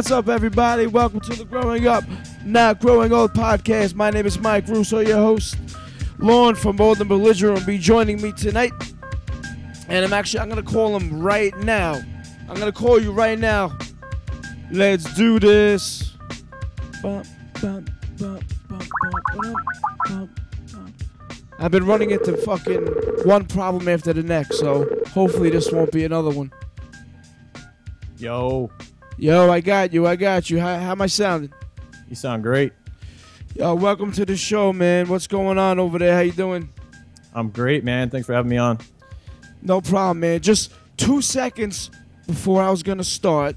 What's up, everybody? Welcome to the Growing Up, Not Growing Old podcast. My name is Mike Russo, your host. Lauren from Bold and Belligerent will be joining me tonight. And I'm actually, I'm going to call him right now. I'm going to call you right now. Let's do this. I've been running into fucking one problem after the next, so hopefully this won't be another one. Yo, Yo, I got you. I got you. How, how am I sounding? you sound great. Yo, welcome to the show, man. What's going on over there? How you doing? I'm great, man. Thanks for having me on. No problem, man. Just two seconds before I was gonna start,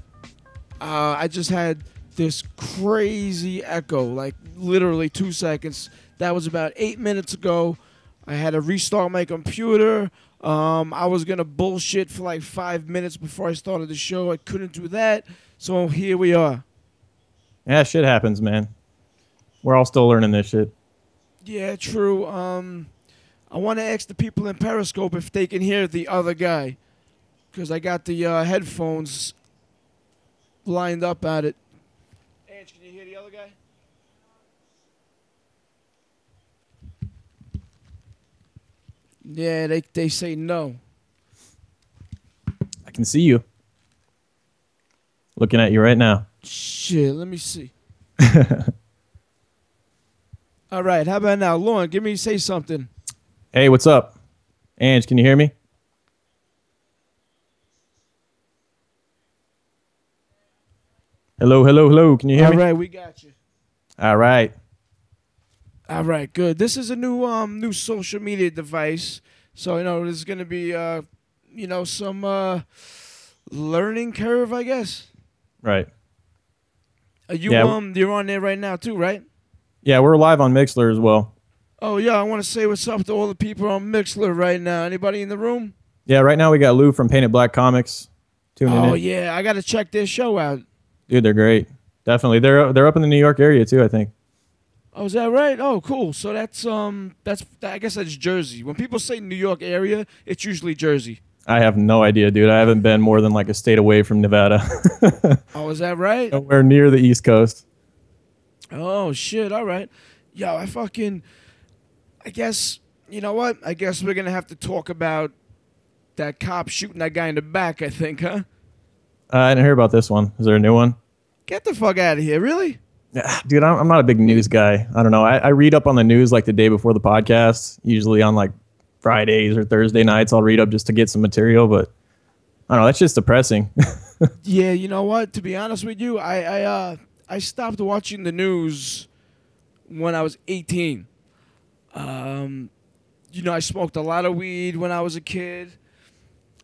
uh, I just had this crazy echo. Like literally two seconds. That was about eight minutes ago. I had to restart my computer. Um, I was gonna bullshit for like five minutes before I started the show. I couldn't do that, so here we are. Yeah, shit happens, man. We're all still learning this shit. Yeah, true. Um, I want to ask the people in Periscope if they can hear the other guy, because I got the uh, headphones lined up at it. Ange, can you hear the other guy? Yeah, they they say no. I can see you. Looking at you right now. Shit, let me see. All right, how about now, Lauren? Give me say something. Hey, what's up? Ange, can you hear me? Hello, hello, hello. Can you hear All me? right, we got you. All right. All right, good. This is a new um new social media device, so you know there's gonna be uh you know some uh learning curve, I guess. Right. Are you Yeah. um you're on there right now too, right? Yeah, we're live on Mixlr as well. Oh yeah, I want to say what's up to all the people on Mixlr right now. Anybody in the room? Yeah, right now we got Lou from Painted Black Comics tuning Oh in. yeah, I gotta check their show out. Dude, they're great. Definitely. They're they're up in the New York area too, I think. Oh, is that right? Oh, cool. So that's um that's I guess that's Jersey. When people say New York area, it's usually Jersey. I have no idea, dude. I haven't been more than like a state away from Nevada. Oh, is that right? Nowhere near the East Coast. Oh shit! All right, yo, I fucking, I guess you know what? I guess we're gonna have to talk about that cop shooting that guy in the back. I think, huh? Uh, I didn't hear about this one. Is there a new one? Get the fuck out of here! Really? Yeah, dude, I'm, I'm not a big news guy. I don't know. I, I read up on the news like the day before the podcast, usually on like Fridays or Thursday nights. I'll read up just to get some material, but I don't know. That's just depressing. Yeah. You know what? To be honest with you, I I uh I stopped watching the news when I was 18. Um, you know, I smoked a lot of weed when I was a kid,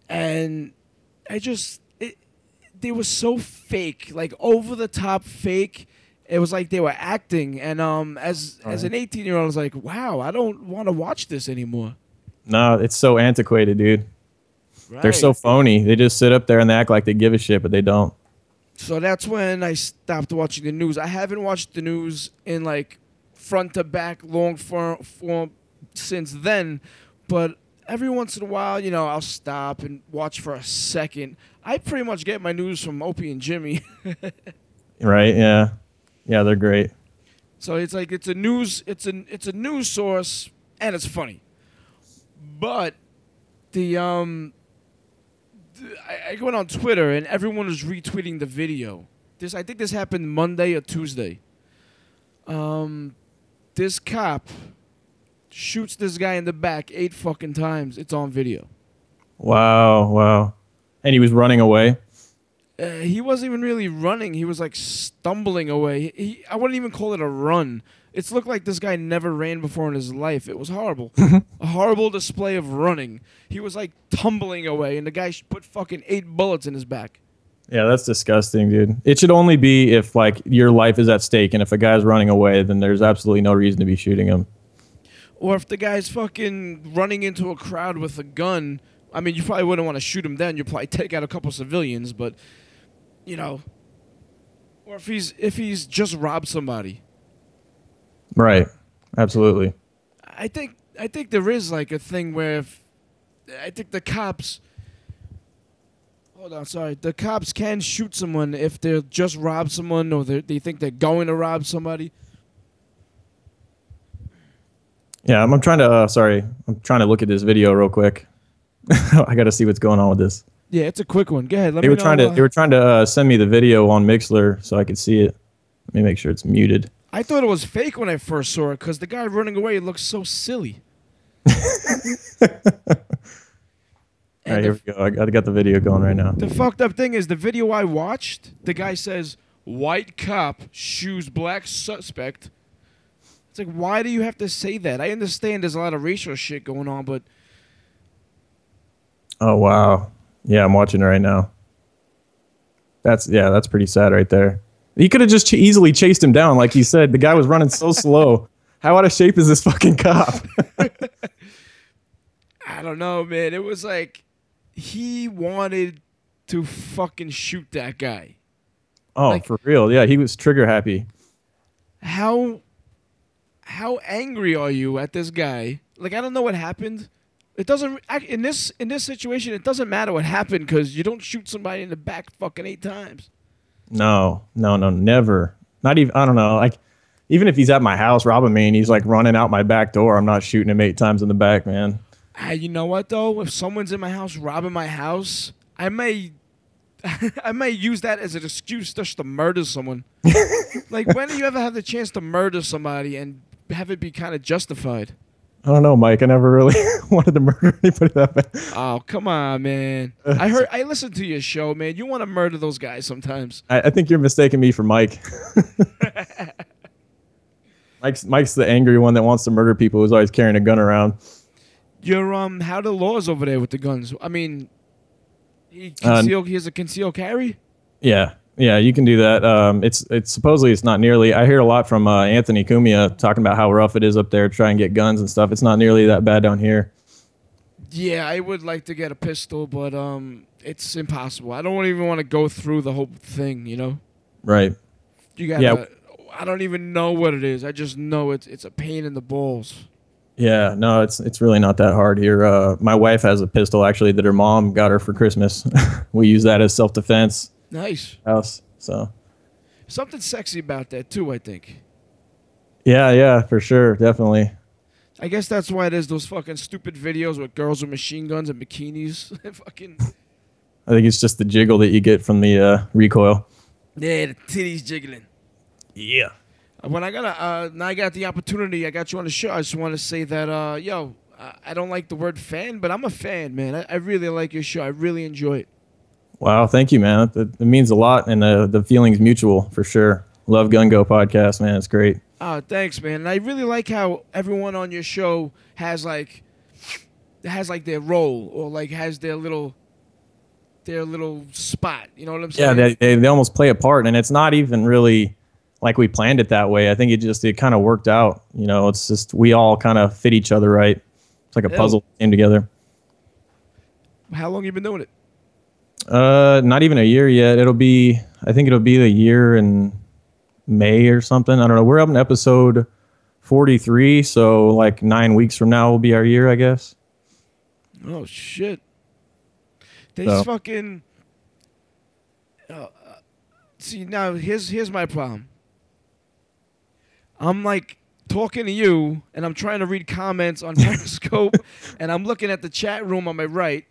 and I just it they were so fake, like over the top fake. It was like they were acting, and um, as as an 18 year old, I was like, wow, I don't want to watch this anymore. No, it's so antiquated, dude. They're so phony. They just sit up there and they act like they give a shit, but they don't. So that's when I stopped watching the news. I haven't watched the news in like front to back, long form, form since then. But every once in a while, you know, I'll stop and watch for a second. I pretty much get my news from Opie and Jimmy. Right? Yeah. Yeah, they're great. so it's like it's a news, it's a it's a news source, and it's funny. But the um, I, I went on Twitter and everyone was retweeting the video. This I think this happened Monday or Tuesday. Um, this cop shoots this guy in the back eight fucking times. It's on video. Wow. Wow. And he was running away. Uh, he wasn't even really running. He was like stumbling away. He, he, I wouldn't even call it a run. It's looked like this guy never ran before in his life. It was horrible. a horrible display of running. He was like tumbling away, and the guy put fucking eight bullets in his back. Yeah, that's disgusting, dude. It should only be if like your life is at stake, and if a guy's running away, then there's absolutely no reason to be shooting him. Or if the guy's fucking running into a crowd with a gun, I mean, you probably wouldn't want to shoot him then. You'd probably take out a couple civilians, but you know, or if he's if he's just robbed somebody. Right. Absolutely. I think I think there is like a thing where if I think the cops. Hold on, sorry. The cops can shoot someone if they're just rob someone or they they think they're going to rob somebody. Yeah, I'm, I'm trying to. Uh, sorry, I'm trying to look at this video real quick. I got to see what's going on with this. Yeah, it's a quick one. Go ahead. Let They me were know, trying to. They were trying to uh, send me the video on Mixlr so I could see it. Let me make sure it's muted. I thought it was fake when I first saw it because the guy running away looked so silly. All right, here we go. I got, I got the video going right now. the fucked up thing is the video I watched, the guy says, white cop shoes black suspect. It's like, why do you have to say that? I understand there's a lot of racial shit going on, but Oh wow. Yeah, I'm watching it right now. That's yeah, that's pretty sad right there. He could have just ch- easily chased him down, like he said. The guy was running so slow. How out of shape is this fucking cop? I don't know, man. It was like he wanted to fucking shoot that guy. Oh, Like- for real? Yeah, he was trigger happy. how how angry are you at this guy? Like I don't know what happened. It doesn't in this in this situation. It doesn't matter what happened because you don't shoot somebody in the back fucking eight times. No, no, no, never. Not even. I don't know. Like, even if he's at my house robbing me and he's like running out my back door, I'm not shooting him eight times in the back, man. Ah, you know what though? If someone's in my house robbing my house, I may I may use that as an excuse just to murder someone. like when do you ever have the chance to murder somebody and have it be kind of justified? I don't know, Mike. I never really wanted to murder anybody that bad. Oh come on, man! I heard I listened to your show, man. You want to murder those guys sometimes. I, I think you're mistaking me for Mike. Mike's Mike's the angry one that wants to murder people who's always carrying a gun around. Your um, how the laws over there with the guns? I mean, he Uh, he has a conceal carry. Yeah, yeah, you can do that. Um, it's it's supposedly it's not nearly. I hear a lot from uh, Anthony Cumia talking about how rough it is up there to try and get guns and stuff. It's not nearly that bad down here. Yeah, I would like to get a pistol, but um, it's impossible. I don't even want to go through the whole thing. You know, Right. you gotta. Yeah. I don't even know what it is. I just know it's it's a pain in the balls. Yeah, no, it's it's really not that hard here. Uh, my wife has a pistol actually that her mom got her for Christmas. we use that as self defense Nice. house. So Something sexy about that too. I think. yeah, yeah, for sure, definitely. I guess that's why there's those fucking stupid videos with girls with machine guns and bikinis. fucking I think it's just the jiggle that you get from the uh, recoil. yeah, the titties jiggling. Yeah. When I got a, uh, now I got the opportunity, I got you on the show. I just want to say that, uh, yo, I, I don't like the word fan, but I'm a fan, man. I, I really like your show. I really enjoy it. Wow, thank you, man. It, it means a lot, and the the feeling's mutual for sure. Love Gun Go podcast, man. It's great. Oh, thanks, man. And I really like how everyone on your show has like, has like their role or like has their little, their little spot. You know what I'm Yeah, saying? they, they they almost play a part, and it's not even really like we planned it that way. I think it just it kind of worked out. You know, it's just we all kind of fit each other right. It's like a Yeah. puzzle came together. How long you been doing it? Uh, not even a year yet. It'll be, I think it'll be the year in May or something. I don't know. We're up in episode 43, so like nine weeks from now will be our year, I guess. Oh shit! They So- fucking. Uh, uh, see now, here's here's my problem. I'm like talking to you, and I'm trying to read comments on Periscope, and I'm looking at the chat room on my right.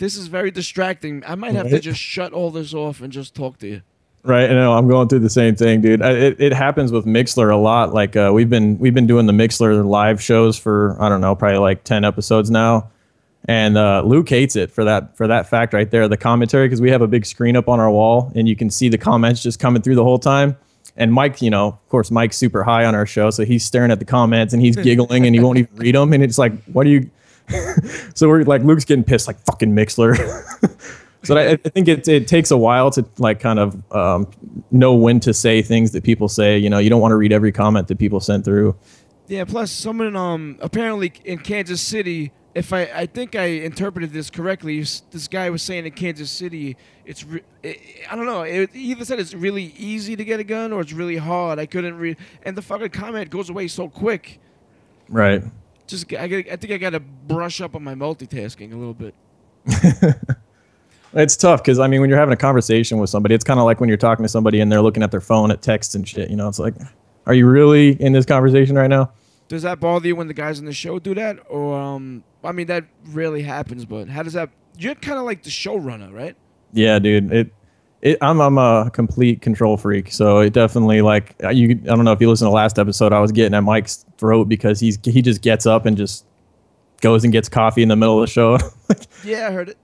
This is very distracting. I might have to just shut all this off and just talk to you. Right, I know. I'm going through the same thing, dude. I, it, it happens with Mixlr a lot. Like uh, we've been we've been doing the Mixlr live shows for I don't know, probably like ten episodes now, and uh, Luke hates it for that for that fact right there. The commentary because we have a big screen up on our wall, and you can see the comments just coming through the whole time. And Mike, you know, of course, Mike's super high on our show, so he's staring at the comments and he's giggling and he won't even read them. And it's like, what do you? so we're like, Luke's getting pissed, like fucking Mixlr. So I, I think it it takes a while to like kind of um, know when to say things that people say. You know, you don't want to read every comment that people sent through. Yeah. Plus, someone um apparently in Kansas City. If I I think I interpreted this correctly, this guy was saying in Kansas City, it's re- i I don't know. It either said it's really easy to get a gun or it's really hard. I couldn't read, and the fucking comment goes away so quick. Right. Just I, I think I got to brush up on my multitasking a little bit. It's tough because I mean, when you're having a conversation with somebody, it's kind of like when you're talking to somebody and they're looking at their phone at texts and shit. You know, it's like, are you really in this conversation right now? Does that bother you when the guys in the show do that, or um? I mean, that rarely happens, but how does that? You're kind of like the showrunner, right? Yeah, dude. It, it. I'm I'm a complete control freak, so it definitely like you. I don't know if you listened to the last episode. I was getting at Mike's throat because he's he just gets up and just goes and gets coffee in the middle of the show. Yeah, I heard it.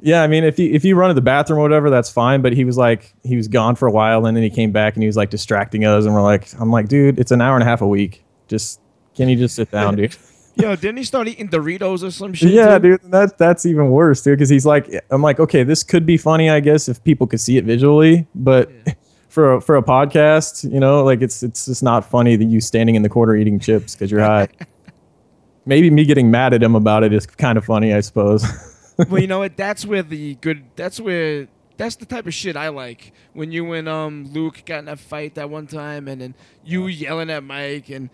yeah, I mean, if you if you run to the bathroom or whatever, that's fine. But he was like, he was gone for a while, and then he came back and he was like distracting us, and we're like, I'm like, dude, it's an hour and a half a week. Just can you just sit down, dude? Yo, didn't he start eating Doritos or some shit? Yeah, too? dude, that's that's even worse, dude. Because he's like, I'm like, okay, this could be funny, I guess, if people could see it visually, but for a, for a podcast, you know, like it's it's just not funny that you standing in the corner eating chips because you're high. Maybe me getting mad at him about it is kind of funny, I suppose. well, you know what? That's where the good. That's where. That's the type of shit I like. When you and um Luke got in that fight that one time, and then you yelling at Mike, and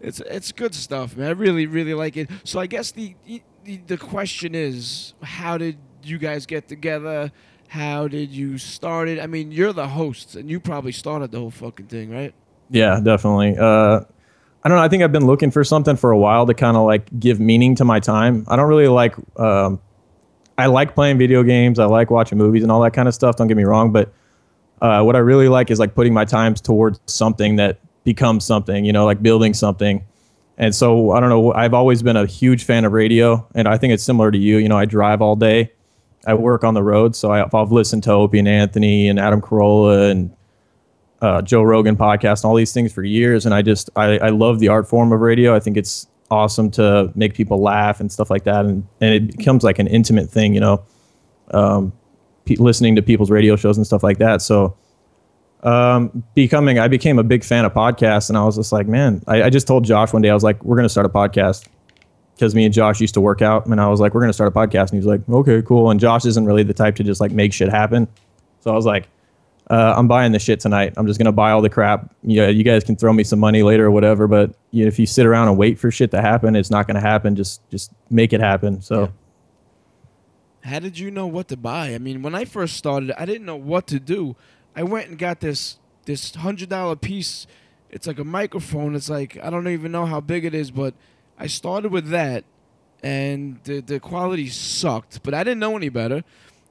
it's it's good stuff, man. I really really like it. So I guess the the, the question is, how did you guys get together? How did you start it? I mean, you're the hosts, and you probably started the whole fucking thing, right? Yeah, definitely. Uh, I don't know. I think I've been looking for something for a while to kind of like give meaning to my time. I don't really like. Um, I like playing video games. I like watching movies and all that kind of stuff. Don't get me wrong, but uh, what I really like is like putting my times towards something that becomes something. You know, like building something. And so I don't know. I've always been a huge fan of radio, and I think it's similar to you. You know, I drive all day. I work on the road, so I, I've listened to Opie and Anthony and Adam Carolla and uh, Joe Rogan podcast and all these things for years, and I just I, I love the art form of radio. I think it's awesome to make people laugh and stuff like that, and and it becomes like an intimate thing, you know, um, pe- listening to people's radio shows and stuff like that. So, um, becoming I became a big fan of podcasts, and I was just like, man, I, I just told Josh one day I was like, we're gonna start a podcast because me and Josh used to work out, and I was like, we're gonna start a podcast, and he was like, okay, cool. And Josh isn't really the type to just like make shit happen, so I was like uh, I'm buying the shit tonight. I'm just gonna buy all the crap. Yeah, you guys can throw me some money later or whatever. But you know, if you sit around and wait for shit to happen, it's not gonna happen. Just just make it happen. So How did you know what to buy? I mean, when I first started, I didn't know what to do. I went and got this this hundred dollar piece. It's like a microphone. It's like I don't even know how big it is, but I started with that, and the the quality sucked. But I didn't know any better.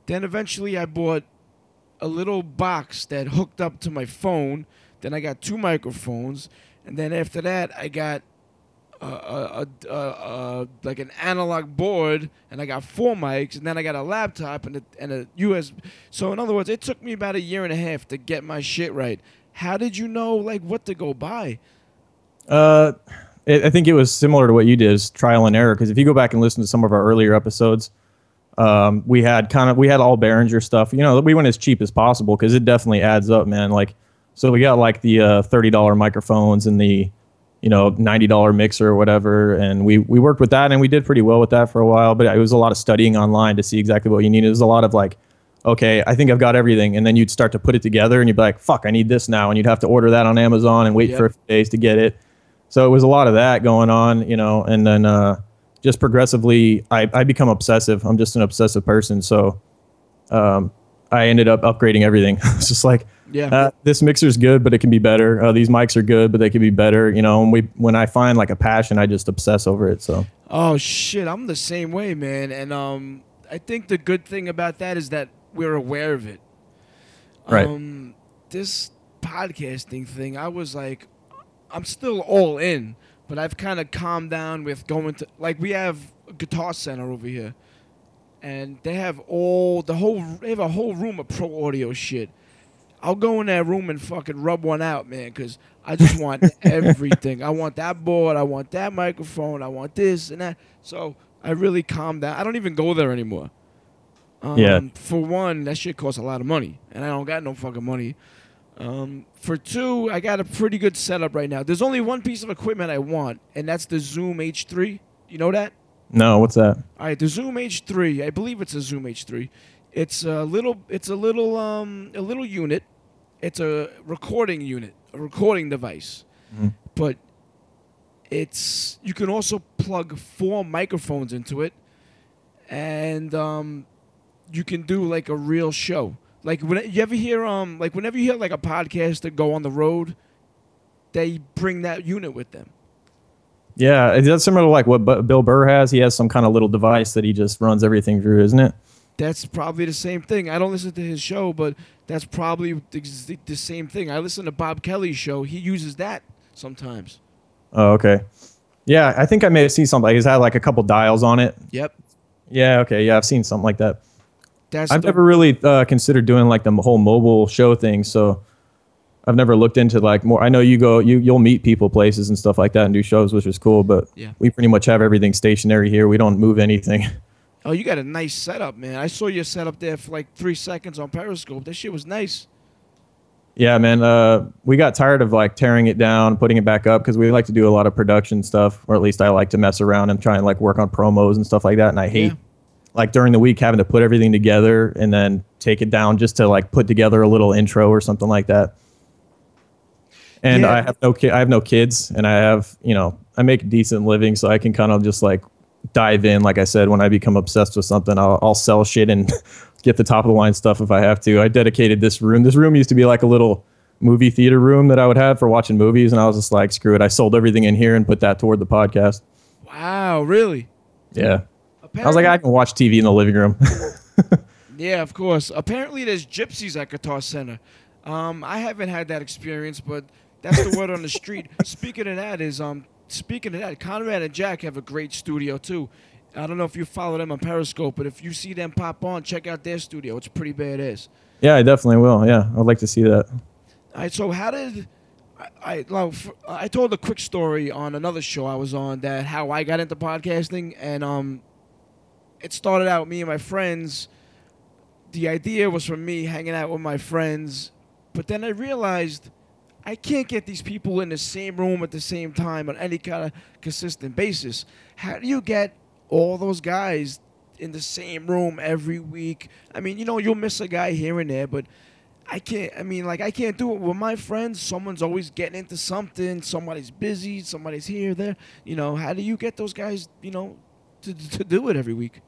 Then eventually, I bought a little box that hooked up to my phone. Then I got two microphones, and then after that, I got like an analog board, and I got four mics, and then I got a laptop and a, and a USB. So in other words, it took me about a year and a half to get my shit right. How did you know like what to go buy? uh, I think it was similar to what you did, is trial and error. Because if you go back and listen to some of our earlier episodes, um, we had kind of we had all Behringer stuff. You know, we went as cheap as possible because it definitely adds up, man. Like, so we got like the uh, thirty dollar microphones and the you know ninety dollar mixer or whatever, and we we worked with that and we did pretty well with that for a while. But it was a lot of studying online to see exactly what you needed. It was a lot of like. Okay, I think I've got everything, and then you'd start to put it together, and you'd be like, "Fuck, I need this now," and you'd have to order that on Amazon and wait Yep. for a few days to get it. So it was a lot of that going on, you know, and then uh, just progressively, I, I become obsessive. I'm just an obsessive person. So um, I ended up upgrading everything. it's just like, Yeah. uh, this mixer's good, but it can be better. Uh, these mics are good, but they can be better. You know, and we when I find like a passion, I just obsess over it. So Oh shit, I'm the same way, man. And um, I think the good thing about that is that we're aware of it. Right. Um, this podcasting thing, I was like, I'm still all in, but I've kind of calmed down with going to like we have a guitar center over here, and they have all the whole they have a whole room of pro audio shit. I'll go in that room and fucking rub one out, man, because I just want everything. I want that board, I want that microphone, I want this and that. So I really calmed down. I don't even go there anymore. Um, Yeah. For one, that shit costs a lot of money, and I don't got no fucking money. Um, for two, I got a pretty good setup right now. There's only one piece of equipment I want, and that's the Zoom H3. You know that? No, what's that? All right, the Zoom H3. I believe it's a Zoom H3. It's a little. It's a little. Um, a little unit. It's a recording unit, a recording device. Mhm. But it's you can also plug four microphones into it, and um, you can do like a real show. Like when you ever hear um like whenever you hear like a podcast podcaster go on the road, they bring that unit with them. Yeah, is that similar to like what Bill Burr has? He has some kind of little device that he just runs everything through, isn't it? That's probably the same thing. I don't listen to his show, but that's probably the, the same thing. I listen to Bob Kelly's show. He uses that sometimes. Oh, okay. Yeah, I think I may have seen something. He's had like a couple dials on it. Yep. Yeah, okay. Yeah, I've seen something like that. That's I've the, never really uh, considered doing like the whole mobile show thing, so I've never looked into like more. I know you go, you you'll meet people places and stuff like that and do shows, which is cool. But Yeah. we pretty much have everything stationary here. We don't move anything. Oh, you got a nice setup, man. I saw your setup there for like three seconds on Periscope. That shit was nice. yeah, man. Uh, we got tired of like tearing it down, putting it back up because we like to do a lot of production stuff, or at least I like to mess around and try and like work on promos and stuff like that. And I hate Yeah. like during the week having to put everything together and then take it down just to like put together a little intro or something like that. And Yeah. I have no ki- I have no kids and I have, you know, I make a decent living so I can kind of just like dive in like I said when I become obsessed with something I'll, I'll sell shit and get the top of the line stuff if I have to. I dedicated this room. This room used to be like a little movie theater room that I would have for watching movies and I was just like screw it. I sold everything in here and put that toward the podcast. Wow, really? Yeah. Apparently, I was like I can watch TV in the living room. Yeah, of course. Apparently, there's gypsies at Guitar Center. Um, I haven't had that experience, but that's the word on the street. Speaking of that, is um, speaking of that, Conrad and Jack have a great studio too. I don't know if you follow them on Periscope, but if you see them pop on, check out their studio. It's pretty badass. yeah, I definitely will. Yeah. I'd like to see that. All right, so how did I? I, I told a quick story on another show I was on that how I got into podcasting, and um, it started out me and my friends. The idea was from me hanging out with my friends, but then I realized I can't get these people in the same room at the same time on any kind of consistent basis. How do you get all those guys in the same room every week? I mean, you know, you'll miss a guy here and there, but I can't. I mean, like I can't do it with my friends. Someone's always getting into something. Somebody's busy. Somebody's here, there. You know, how do you get those guys? You know, to to do it every week?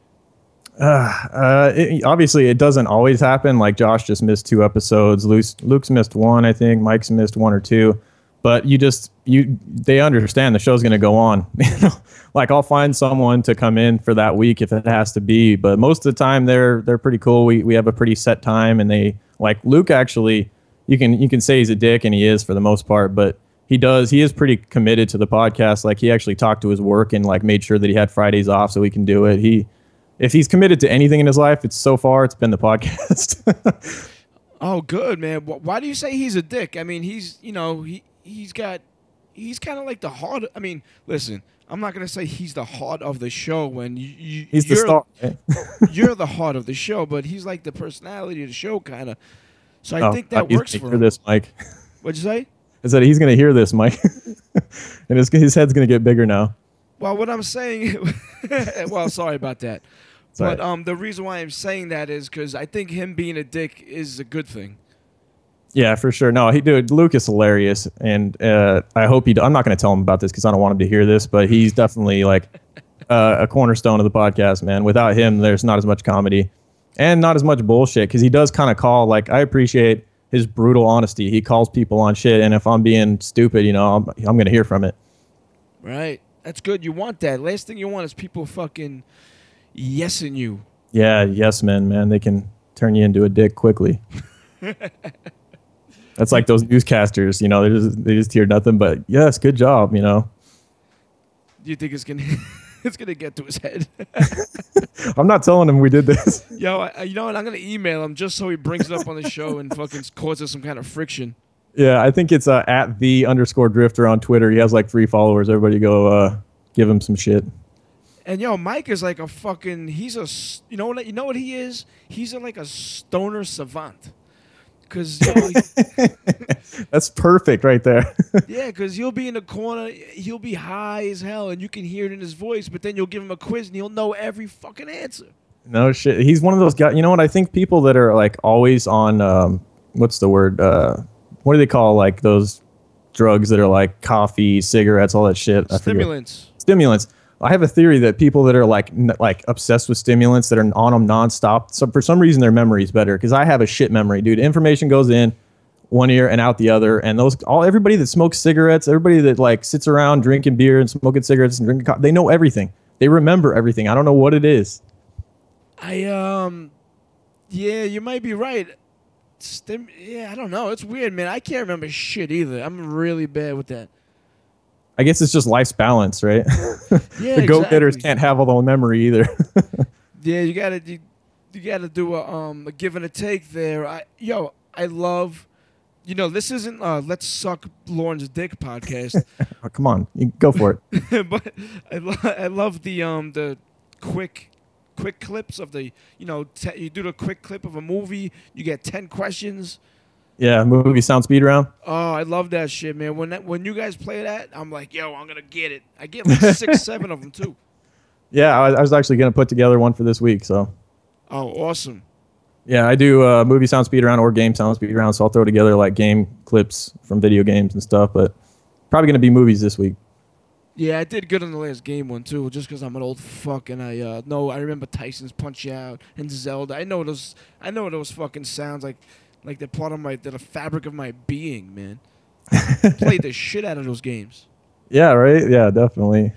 Uh, it, obviously, it doesn't always happen. Like Josh just missed two episodes. Luke's, Luke's missed one, I think. Mike's missed one or two. But you just you they understand the show's going to go on. Like I'll find someone to come in for that week if it has to be. But most of the time, they're they're pretty cool. We we have a pretty set time, and they like Luke. Actually, you can you can say he's a dick, and he is for the most part. But he does he is pretty committed to the podcast. Like he actually talked to his work and like made sure that he had Fridays off so he can do it. He if he's committed to anything in his life, it's so far it's been the podcast. Oh, good man. Why do you say he's a dick? I mean, he's you know he he's got he's kind of like the heart. I mean, listen, I'm not gonna say he's the heart of the show when you, you he's the you're, star. you're the heart of the show, but he's like the personality of the show, kind of. So I Oh, think that works for him. this, Mike. What'd you say? I said he's gonna hear this, Mike, and his his head's gonna get bigger now. Well, what I'm saying, well, sorry about that. But um, the reason why I'm saying that is because I think him being a dick is a good thing. Yeah, for sure. No, he dude, Luke is hilarious, and uh, I hope he. I'm not going to tell him about this because I don't want him to hear this, but he's definitely like uh, a cornerstone of the podcast, man. Without him, there's not as much comedy and not as much bullshit because he does kind of call. Like, I appreciate his brutal honesty. He calls people on shit, and if I'm being stupid, you know, I'm, I'm going to hear from it. Right. That's good. You want that. Last thing you want is people fucking yesing you. Yeah, yes, men, man, they can turn you into a dick quickly. That's like those newscasters, you know, they just they just hear nothing but yes, good job, you know. Do you think it's gonna it's gonna get to his head? I'm not telling him we did this. Yo, I, you know what? I'm gonna email him just so he brings it up on the show and fucking causes some kind of friction. Yeah, I think it's uh, at the underscore drifter on Twitter. He has like three followers. Everybody go uh, give him some shit. And yo, Mike is like a fucking. He's a. You know what? You know what he is? He's a, like a stoner savant. Cause yo, That's perfect right there. yeah, cause he'll be in the corner. He'll be high as hell, and you can hear it in his voice. But then you'll give him a quiz, and he'll know every fucking answer. no shit. He's one of those guys. You know what? I think people that are like always on um, what's the word? Uh, what do they call like those drugs that are like coffee, cigarettes, all that shit? Stimulants. stimulants. I have a theory that people that are like n- like obsessed with stimulants that are on them nonstop. So for some reason their memory is better because I have a shit memory, dude. Information goes in one ear and out the other, and those all everybody that smokes cigarettes, everybody that like sits around drinking beer and smoking cigarettes and drinking coffee, they know everything. They remember everything. I don't know what it is. I um, yeah, you might be right. Stim. Yeah, I don't know. It's weird, man. I can't remember shit either. I'm really bad with that. I guess it's just life's balance, right? Yeah, the go getters exactly. can't have all the memory either. Yeah, you gotta you, you gotta do a um a give and a take there. I yo, I love. You know, this isn't uh let's suck Lauren's dick podcast, Oh, come on, you go for it. but I lo- I love the um the quick quick clips of the you know te- you do the quick clip of a movie, you get ten questions. Yeah, movie sound speed round. Oh, I love that shit, man. When that, when you guys play that, I'm like, yo, I'm gonna get it. I get like six, seven of them too. Yeah, I, I was actually gonna put together one for this week, so. Oh, awesome. Yeah, I do uh, movie sound speed round or game sound speed round, so I'll throw together like game clips from video games and stuff. But probably gonna be movies this week. Yeah, I did good on the last game one too, just because I'm an old fuck and I uh know I remember Tyson's Punch Out and Zelda. I know those. I know those fucking sounds like, like they're part of my, they're the fabric of my being, man. Played the shit out of those games. Yeah, right. Yeah, definitely.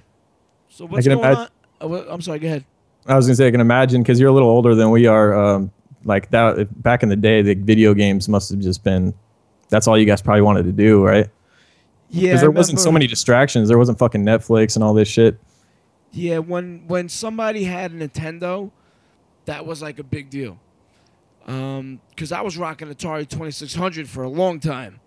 So what's going imagine- on? Oh, I'm sorry. Go ahead. I was gonna say I can imagine because you're a little older than we are. Um, like that back in the day, the video games must have just been. That's all you guys probably wanted to do, right? Yeah, Because there wasn't so many distractions. There wasn't fucking Netflix and all this shit. Yeah, when when somebody had a Nintendo, that was like a big deal. Um, cause I was rocking Atari Twenty Six Hundred for a long time.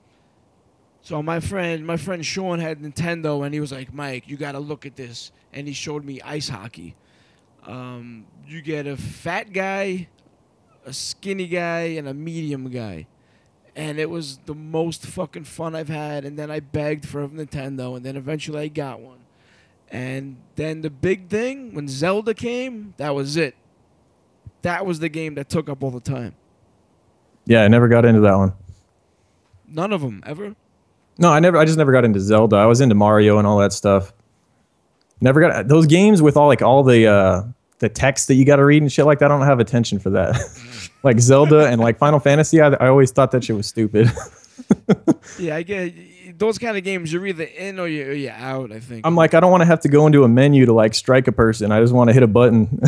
So my friend, my friend Sean had Nintendo, and he was like, "Mike, you got to look at this." And he showed me ice hockey. Um, you get a fat guy, a skinny guy, and a medium guy. And it was the most fucking fun I've had. And then I begged for a Nintendo, and then eventually I got one. And then the big thing, when Zelda came, that was it. That was the game that took up all the time. Yeah, I never got into that one. None of them ever. No, I never. I just never got into Zelda. I was into Mario and all that stuff. Never got those games with all like all the uh, the text that you got to read and shit like that. I don't have attention for that. like Zelda and like Final Fantasy, I, I always thought that shit was stupid. Yeah, I get those kind of games. You're either in or you're, or you're out. I think. I'm like, I don't want to have to go into a menu to like strike a person. I just want to hit a button.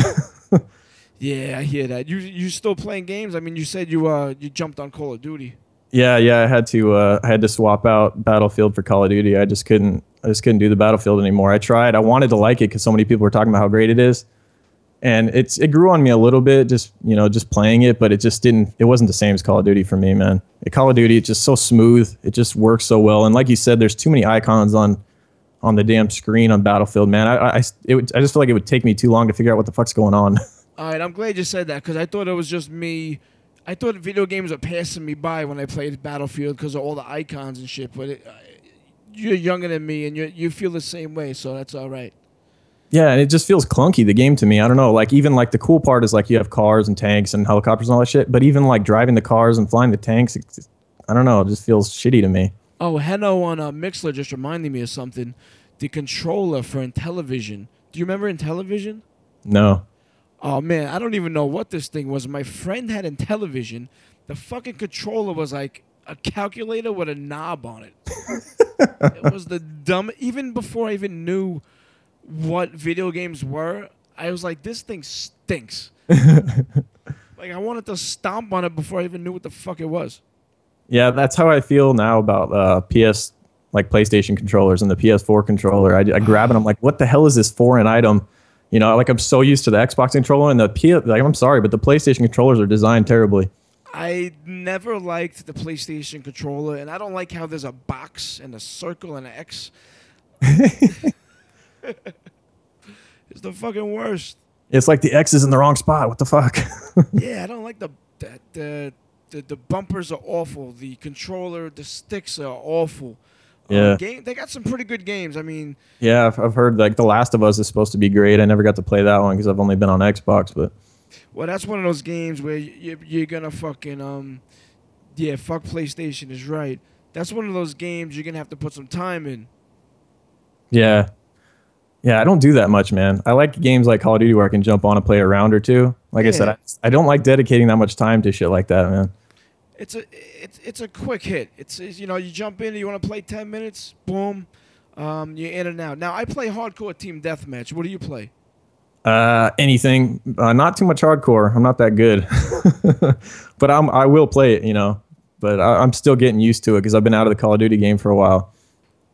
yeah, I hear that. You you still playing games? I mean, you said you uh you jumped on Call of Duty. yeah, yeah. I had to. Uh, I had to swap out Battlefield for Call of Duty. I just couldn't. I just couldn't do the Battlefield anymore. I tried. I wanted to like it because so many people were talking about how great it is, and it's it grew on me a little bit. Just you know, just playing it, but it just didn't. It wasn't the same as Call of Duty for me, man. At Call of Duty, it's just so smooth. It just works so well. And like you said, there's too many icons on on the damn screen on Battlefield, man. I I, it would, I just feel like it would take me too long to figure out what the fuck's going on. All right, I'm glad you said that because I thought it was just me. I thought video games were passing me by when I played Battlefield because of all the icons and shit. But it, uh, you're younger than me, and you you feel the same way, so that's all right. Yeah, and it just feels clunky the game to me. I don't know. Like even like the cool part is like you have cars and tanks and helicopters and all that shit. But even like driving the cars and flying the tanks, it's just- I don't know. It just feels shitty to me. Oh, Heno on uh, Mixlr just reminded me of something. The controller for Intellivision. Do you remember Intellivision? No. Oh man, I don't even know what this thing was. My friend had Intellivision, The fucking controller was like a calculator with a knob on it. it was the dumb. Even before I even knew what video games were, I was like, this thing stinks. like I wanted to stomp on it before I even knew what the fuck it was. Yeah, that's how I feel now about uh, PS like PlayStation controllers and the PS4 controller. I, I grab it. I'm like, what the hell is this foreign item? You know, like I'm so used to the Xbox controller and the P. Like I'm sorry, but the PlayStation controllers are designed terribly. I never liked the PlayStation controller, and I don't like how there's a box and a circle and an X. It's the fucking worst. It's like the X is in the wrong spot. What the fuck? yeah, I don't like the the, the the the bumpers are awful. The controller, the sticks are awful. Um, Yeah. game, they got some pretty good games. I mean, yeah, I've, I've heard like The Last of Us is supposed to be great. I never got to play that one because I've only been on Xbox, but well, that's one of those games where you, you're gonna fucking um, yeah, fuck PlayStation is right. That's one of those games you're gonna have to put some time in. yeah. Yeah, I don't do that much, man. I like games like Call of Duty where I can jump on and play a round or two. Like I said, I, I don't like dedicating that much time to shit like that, man. It's a it's it's a quick hit. It's, it's you know you jump in, you want to play ten minutes, boom, um, you're in and out. Now I play hardcore team deathmatch. What do you play? Uh, anything, uh, not too much hardcore. I'm not that good, but I'm I will play it, you know. But I, I'm still getting used to it because I've been out of the Call of Duty game for a while.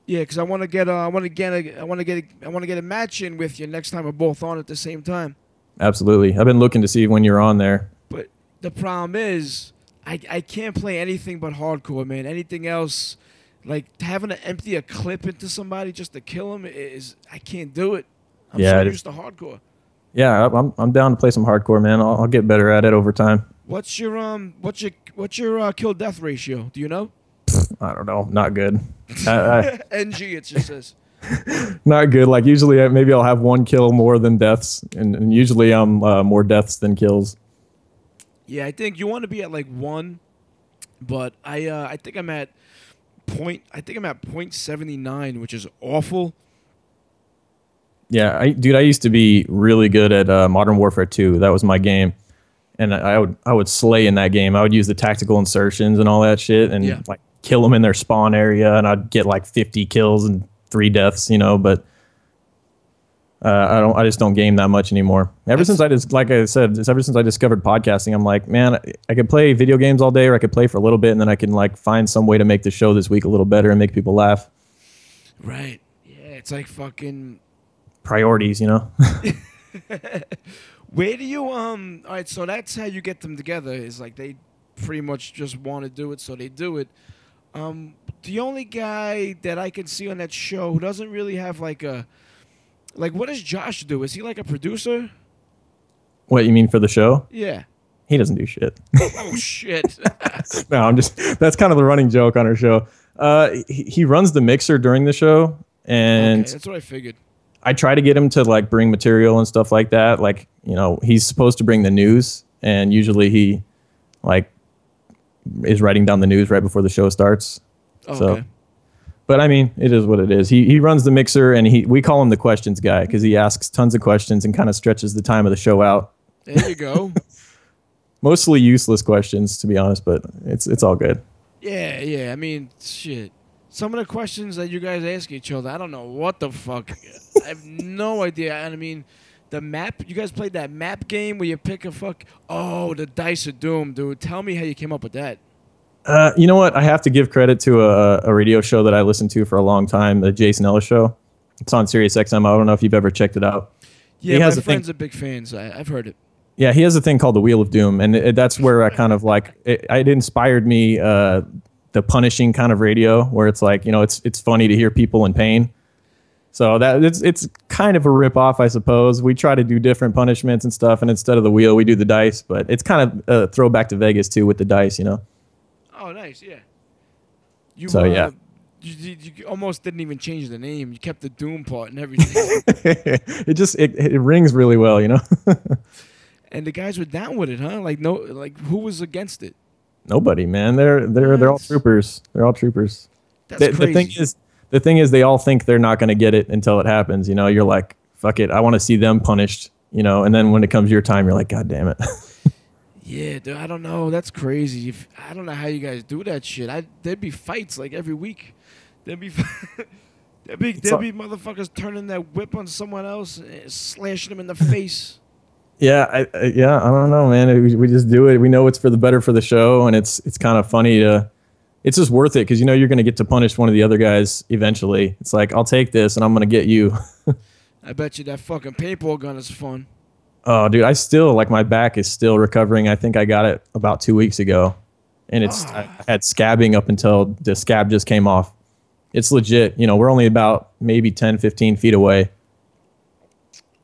Yeah, because I want to get uh, I want to get a, I want to get a, I want to get a match in with you next time we're both on at the same time. Absolutely, I've been looking to see when you're on there. But the problem is, I I can't play anything but hardcore, man. Anything else, like having to empty a clip into somebody just to kill them is I can't do it. I'm Yeah, so used to hardcore. Yeah, I'm I'm down to play some hardcore, man. I'll, I'll get better at it over time. What's your um what's your what's your uh, kill death ratio? Do you know? I don't know, not good. I, I, NG it just says. not good. Like usually, maybe I'll have one kill more than deaths, and, and usually I'm uh, more deaths than kills. Yeah, I think you want to be at like one, but I uh, I think I'm at point. I think I'm at point seventy nine, which is awful. Yeah, I, dude, I used to be really good at uh, Modern Warfare 2. That was my game, and I I would I would slay in that game. I would use the tactical insertions and all that shit, and Yeah. like kill them in their spawn area, and I'd get like 50 kills and three deaths, you know. But uh, I don't, I just don't game that much anymore. Ever That's- since I just, like I said, ever since I discovered podcasting, I'm like, man, I could play video games all day, or I could play for a little bit, and then I can like find some way to make the show this week a little better and make people laugh. Right. Yeah, it's like fucking. Priorities, you know. Where do you um? All right, so that's how you get them together. Is like they pretty much just want to do it, so they do it. Um, the only guy that I can see on that show who doesn't really have like a, like, what does Josh do? Is he like a producer? what you mean for the show? Yeah. He doesn't do shit. Oh shit. no, I'm just that's kind of the running joke on our show. Uh, he, he runs the mixer during the show, and okay, that's what I figured. I try to get him to like bring material and stuff like that. Like you know, he's supposed to bring the news, and usually he like is writing down the news right before the show starts. Oh, So- okay. But I mean, it is what it is. He he runs the mixer, and he we call him the questions guy because he asks tons of questions and kind of stretches the time of the show out. There you go. Mostly useless questions, to be honest, but it's it's all good. yeah, yeah. I mean, shit. Some of the questions that you guys ask each other, I don't know what the fuck. I have no idea. And I mean, the map. You guys played that map game where you pick a fuck. Oh, the dice of doom, dude. Tell me how you came up with that. Uh, you know what? I have to give credit to a, a radio show that I listened to for a long time, the Jason Ellis show. It's on Sirius XM. I don't know if you've ever checked it out. Yeah, He my has a thing- friends are big fans. I, I've heard it. Yeah, he has a thing called the Wheel of Doom, and it, that's where I kind of like it, it inspired me. Uh, the punishing kind of radio, where it's like you know, it's it's funny to hear people in pain. So that it's it's kind of a rip off, I suppose. We try to do different punishments and stuff, and instead of the wheel, we do the dice. But it's kind of a throwback to Vegas too with the dice, you know. Oh, nice. Yeah. You, So, uh, yeah. You, you, almost didn't even change the name. You kept the Doom part and everything. it just it, it rings really well, you know. and the guys were down with it, huh? Like no, like who was against it? Nobody, man. They're they're they're all troopers. They're all troopers. That's The, crazy. the thing is, the thing is, they all think they're not going to get it until it happens. You know, you're like, fuck it, I want to see them punished. You know, and then when it comes your time, you're like, god damn it. Yeah, dude, I don't know. That's crazy. If, I don't know how you guys do that shit. I there'd be fights like every week. There'd be there'd be there'd be motherfuckers turning their whip on someone else, and slashing them in the face. yeah, I, I, yeah, I don't know, man. We, we just do it. We know it's for the better for the show, and it's it's kind of funny to. It's just worth it because you know you're going to get to punish one of the other guys eventually. It's like I'll take this, and I'm going to get you. I bet you that fucking paintball gun is fun. Oh, dude, I still like my back is still recovering. I think I got it about two weeks ago, and it's I had scabbing up until the scab just came off. It's legit. You know, we're only about maybe 10, 15 feet away.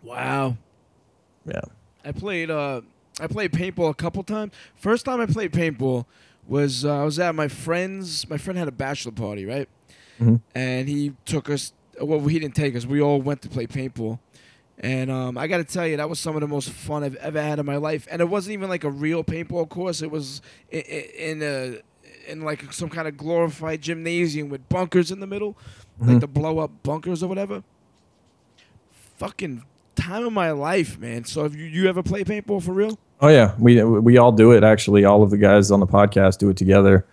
Wow. Yeah. I played uh I played paintball a couple times. First time I played paintball was uh, I was at my friend's my friend had a bachelor party, right? Mhm. And he took us well he didn't take us. We all went to play paintball. And um, I got to tell you, that was some of the most fun I've ever had in my life. And it wasn't even like a real paintball course. It was in a in like some kind of glorified gymnasium with bunkers in the middle, like Mhm. the blow up bunkers or whatever. Fucking time of my life, man. So have you you ever play paintball for real? Oh yeah, we we all do it actually. All of the guys on the podcast do it together.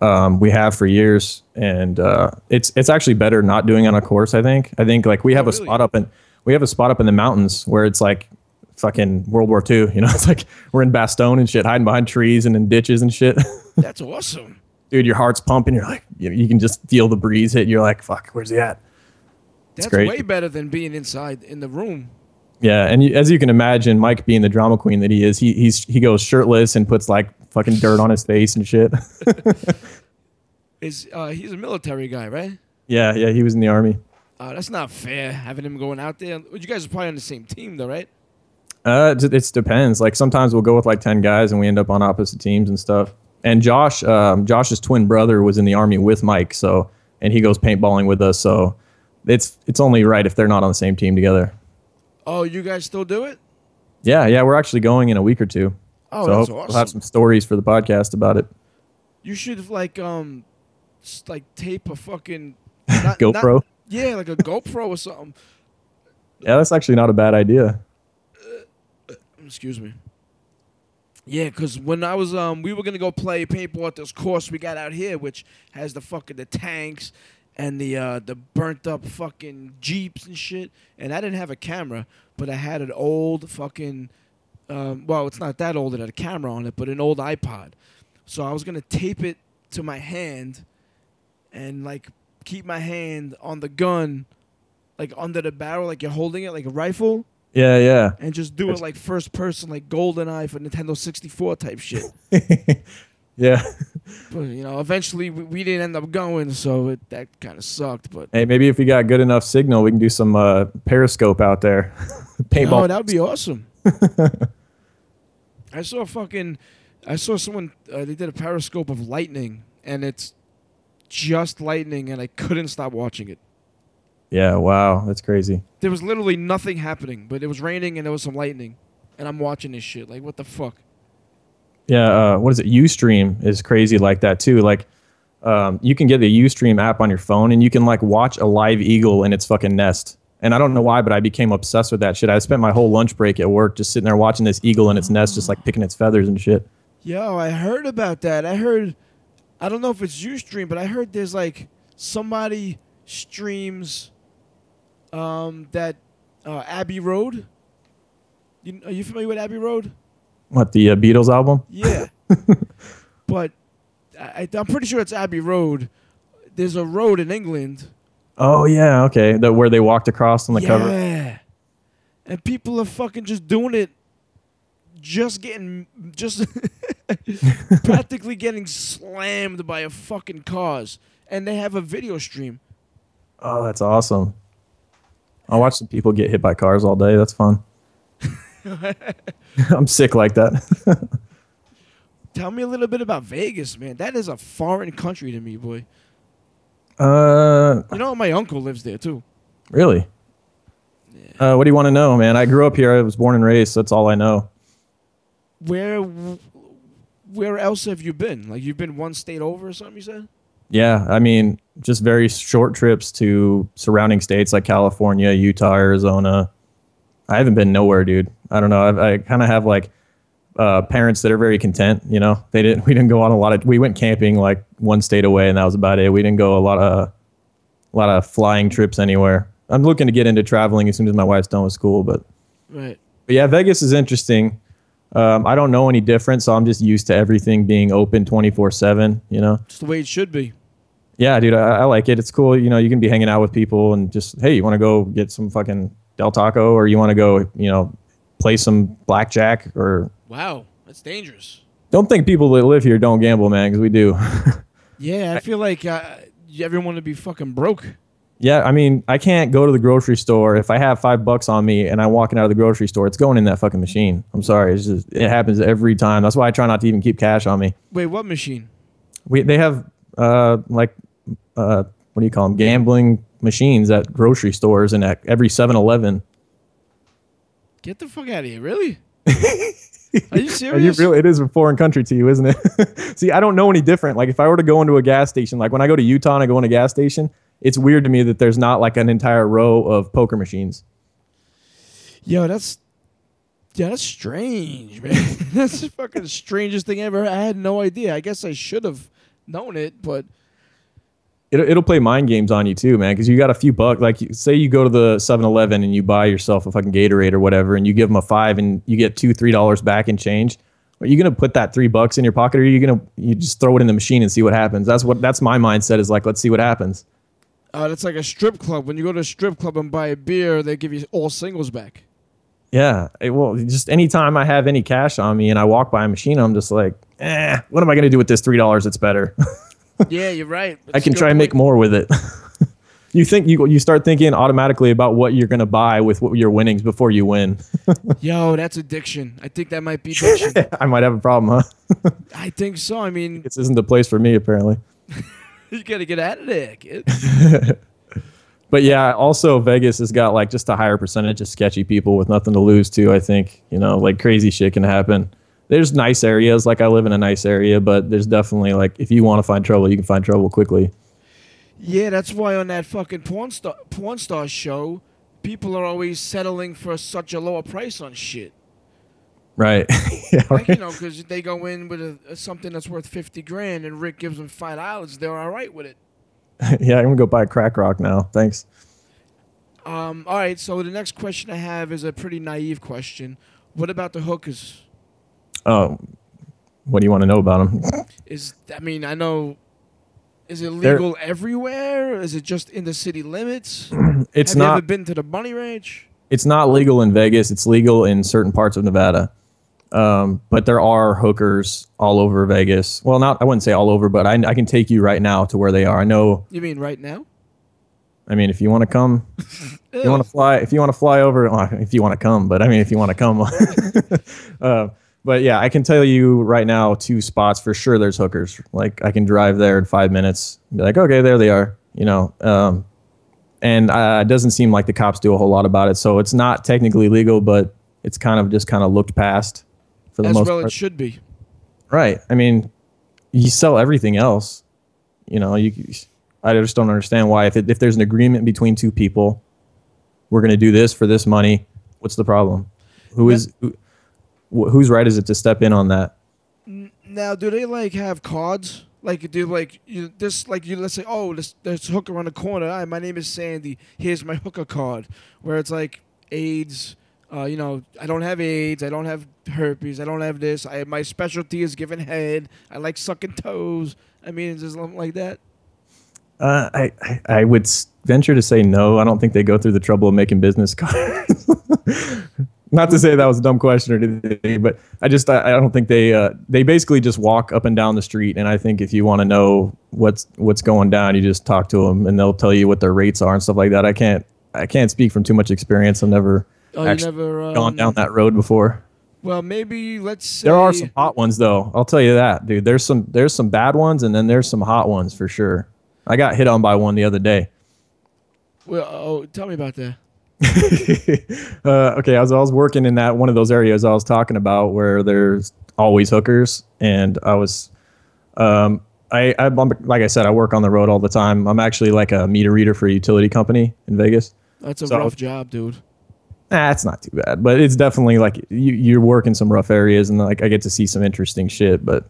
Um, we have for years, and uh, it's it's actually better not doing it on a course. I think. I think like we have Oh, a spot up in we have a spot up in the mountains where it's like fucking World War II. You know, it's like we're in Bastogne and shit, hiding behind trees and in ditches and shit. That's awesome. Dude, your heart's pumping. You're like, you, you can just feel the breeze hit. You're like, fuck, where's he at? That's great. way better than being inside in the room. Yeah, and you, as you can imagine, Mike being the drama queen that he is, he he's he goes shirtless and puts like fucking dirt on his face and shit. Is uh, he's a military guy, right? yeah, yeah, he was in the army. Uh, that's not fair having him going out there. You guys are probably on the same team though, right? Uh, it, it depends. Like sometimes we'll go with like ten guys and we end up on opposite teams and stuff. And Josh, um, Josh's twin brother was in the army with Mike, so and he goes paintballing with us. So it's it's only right if they're not on the same team together. Oh, you guys still do it? Yeah, yeah, we're actually going in a week or two. Oh, so that's awesome. we'll have some stories for the podcast about it. You should like um, like tape a fucking not, GoPro. Not, yeah, like a GoPro or something. Yeah, that's actually not a bad idea. Excuse me. Yeah, cause when I was um, we were gonna go play paintball at this course we got out here, which has the fucking the tanks and the uh, the burnt up fucking jeeps and shit. And I didn't have a camera, but I had an old fucking, um, well, it's not that old. It had a camera on it, but an old iPod. So I was gonna tape it to my hand, and like keep my hand on the gun, like under the barrel, like you're holding it like a rifle Yeah, yeah. and just do it like first person, like GoldenEye for Nintendo 64 type shit. yeah. but you know, eventually we, we didn't end up going, so it, that kind of sucked. But Hey, maybe if we got good enough signal, we can do some uh, Periscope out there. Paintball. oh, that would be awesome. I saw fucking, I saw someone uh, they did a periscope of lightning, and it's just lightning, and I couldn't stop watching it. yeah, wow, that's crazy. There was literally nothing happening, but it was raining and there was some lightning, and I'm watching this shit. Like, what the fuck? Yeah, uh, what is it? UStream is crazy like that too. Like, um, you can get the UStream app on your phone, and you can like watch a live eagle in its fucking nest. And I don't know why, but I became obsessed with that shit. I spent my whole lunch break at work just sitting there watching this eagle in its nest, just like picking its feathers and shit. Yo, I heard about that. I heard, I don't know if it's UStream, but I heard there's like somebody streams, um, that uh, Abbey Road. You, are you familiar with Abbey Road? What the uh, Beatles album? Yeah, but I, I'm pretty sure it's Abbey Road. There's a road in England. Oh yeah, okay. The where they walked across on the cover. yeah, cover. and people are fucking just doing it, just getting just practically getting slammed by a fucking cars, and they have a video stream. Oh, that's awesome. I'll watch some people get hit by cars all day. That's fun. I'm sick like that. Tell me a little bit about Vegas, man. That is a foreign country to me, boy. uh, You know, my uncle lives there too. really? Uh, what do you want to know, man? I grew up here. I was born and raised. So that's all I know. Where, where else have you been? Like you've been one state over or something? You said? Yeah, I mean, just very short trips to surrounding states like California, Utah, Arizona. I haven't been nowhere, dude. I don't know. I, I kind of have like uh, parents that are very content. You know, they didn't. We didn't go on a lot of. We went camping like one state away, and that was about it. We didn't go a lot of, a lot of flying trips anywhere. I'm looking to get into traveling as soon as my wife's done with school, but Right. but yeah, Vegas is interesting. Um, I don't know any different, so I'm just used to everything being open 24 seven. You know. Just the way it should be. Yeah, dude, I, I like it. It's cool. You know, you can be hanging out with people and just, hey, you want to go get some fucking Del Taco or you want to go, you know, play some blackjack or Wow, that's dangerous. don't think people that live here don't gamble, man, because we do. Yeah, I feel like uh, everyone would be fucking broke. Yeah, I mean, I can't go to the grocery store if I have five bucks on me and I'm walking out of the grocery store. It's going in that fucking machine. I'm sorry, it's just it happens every time. That's why I try not to even keep cash on me. Wait, what machine? We they have uh like uh what do you call them gambling machines at grocery stores and at every 7-Eleven. Get the fuck out of here! Really? Are you Are serious? you really? It is a foreign country to you, isn't it? See, I don't know any different. Like if I were to go into a gas station, like when I go to Utah and I go in a gas station, it's weird to me that there's not like an entire row of poker machines. Yo, that's yeah, that's strange, man. that's the fucking strangest thing ever. I had no idea. I guess I should have known it, but It, it'll play mind games on you too, man, because you got a few bucks. Like, say you go to the 7-Eleven and you buy yourself a fucking Gatorade or whatever, and you give them a five and you get two, three dollars back in change. Are you gonna put that three bucks in your pocket, or are you gonna you just throw it in the machine and see what happens? That's what that's my mindset is like. Let's see what happens. Uh, that's like a strip club. When you go to a strip club and buy a beer, they give you all singles back. Yeah. it- well, just anytime I have any cash on me and I walk by a machine, I'm just like, eh, what am I gonna do with this three dollars? It's better. yeah, you're right. I can try and make more with it. you think you you start thinking automatically about what you're gonna buy with what your winnings before you win. Yo, that's addiction. I think that might be addiction. I might have a problem, huh? I think so. I mean, This isn't the place for me, apparently. you gotta get out of there, kid. But yeah, also Vegas has got like just a higher percentage of sketchy people with nothing to lose too. I think you know, like crazy shit can happen. There's nice areas, like I live in a nice area, but there's definitely like if you want to find trouble, you can find trouble quickly. Yeah, that's why on that fucking porn star porn star show, people are always settling for such a lower price on shit. Right. yeah, Like, you know, because they go in with a, a, something that's worth fifty grand, and Rick gives them five dollars. They're all right with it. yeah, I'm gonna go buy a crack rock now. Thanks. Um, all right. So the next question I have is a pretty naive question. What about the hookers? Oh, what do you want to know about them? Is I mean, I know. Is it They're- legal everywhere? Is it just in the city limits? It's have you not. ever been to the bunny ranch? it's not legal in Vegas. It's legal in certain parts of Nevada. Um, but there are hookers all over Vegas. Well, not I wouldn't say all over, but I, I can take you right now to where they are. I know. You mean right now? I mean, if you want to come, if you want to fly, if you want to fly over, well, if you want to come, but I mean, if you want to come, uh, but yeah, I can tell you right now two spots for sure. There's hookers. Like I can drive there in five minutes. Be like, okay, there they are. You know, um, and uh, it doesn't seem like the cops do a whole lot about it. So it's not technically legal, but it's kind of just kind of looked past for the As most well, part. it should be. Right. I mean, you sell everything else. You know, you. I just don't understand why if it, if there's an agreement between two people, we're going to do this for this money. What's the problem? Who is who, whose right is it to step in on that? Now, do they like have cards? Like, do like you this like you let's say, oh, this there's a hooker on the corner. Hi, my name is Sandy. Here's my hooker card. Where it's like AIDS. Uh, you know, I don't have AIDS. I don't have herpes. I don't have this. I my specialty is giving head. I like sucking toes. I mean, is there something like that? Uh, I, I I would venture to say no. I don't think they go through the trouble of making business cards. Not to say that was a dumb question or anything, but I just I, I don't think they uh, they basically just walk up and down the street. And I think if you want to know what's what's going down, you just talk to them and they'll tell you what their rates are and stuff like that. I can't I can't speak from too much experience. I've never Oh, you actually never um, gone down that road before. Well, maybe let's say There are some hot ones though. I'll tell you that, dude. There's some there's some bad ones and then there's some hot ones for sure. I got hit on by one the other day. Well, oh, tell me about that. uh, okay, I was I was working in that one of those areas I was talking about where there's always hookers, and I was, um, I, I like I said, I work on the road all the time. I'm actually like a meter reader for a utility company in Vegas. That's a So- rough job, dude. Nah, it's not too bad, but it's definitely like you you're working some rough areas, and like I get to see some interesting shit. But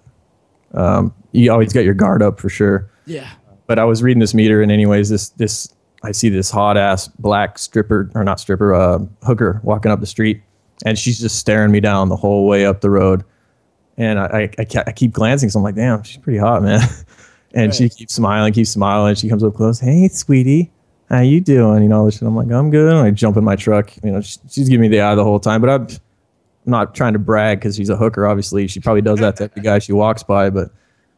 um, you always got your guard up for sure. Yeah. but I was reading this meter, and anyways, this this I see this hot ass black stripper or not stripper, uh, hooker walking up the street, and she's just staring me down the whole way up the road, and I I, I, I keep glancing, so I'm like, damn, she's pretty hot, man, and she keeps smiling, keeps smiling, she comes up close, hey, sweetie. How you doing? You know, all this shit. I'm like, I'm good. And I jump in my truck. You know, she, she's giving me the eye the whole time. But I'm not trying to brag because she's a hooker. Obviously, she probably does that to every guy she walks by. But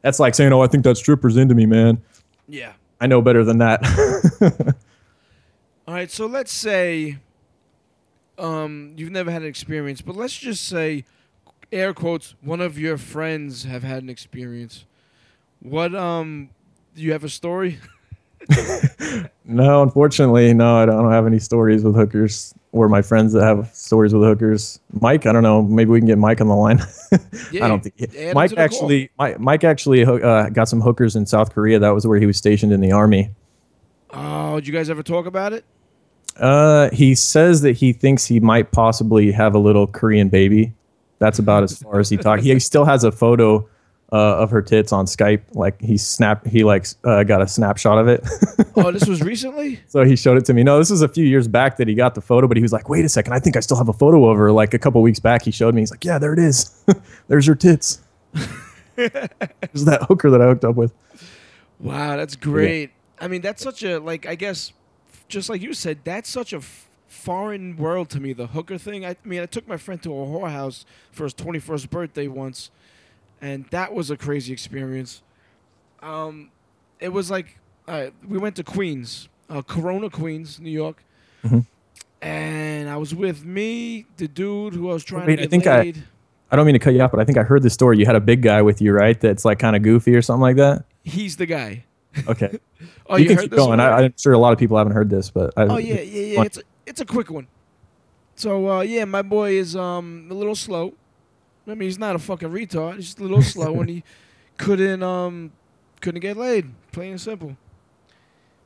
that's like saying, "Oh, I think that stripper's into me, man." Yeah. I know better than that. All right, so let's say um, you've never had an experience, but let's just say, air quotes, one of your friends have had an experience. What um, do you have a story? No, unfortunately, no. I don't have any stories with hookers or my friends that have stories with hookers. Mike, I don't know. Maybe we can get Mike on the line. Yeah, I don't think him Mike to the call. actually. Mike, Mike actually uh, got some hookers in South Korea. That was where he was stationed in the army. Oh, did you guys ever talk about it? Uh, he says that he thinks he might possibly have a little Korean baby. That's about as far as he talked. He still has a photo uh, of her tits on Skype. Like he snap, he like uh, got a snapshot of it. Oh, this was recently. so he showed it to me. No, this was a few years back that he got the photo, but he was like, "Wait a second, I think I still have a photo of her." Like a couple weeks back, he showed me. He's like, "Yeah, there it is. There's her tits." There's that hooker that I hooked up with. Wow, that's great. I mean, that's such a like. I guess, just like you said, that's such a f- foreign world to me. The hooker thing. I, mean, I took my friend to a whorehouse for his twenty-first birthday once, and that was a crazy experience. Um, it was like uh, we went to Queens, uh, Corona, Queens, New York, Mhm. and I was with me, the dude who I was trying Wait, to I think I- laid. I don't mean to cut you off, but I think I heard this story. You had a big guy with you, right? That's like kind of goofy or something like that. He's the guy. Okay, Oh, you, you, can heard keep going. I, I'm sure a lot of people haven't heard this, but I, Oh yeah, yeah, yeah. It's a, it's a quick one. So uh, yeah, my boy is um a little slow. I mean, he's not a fucking retard. He's just a little slow, and he couldn't um couldn't get laid. Plain and simple.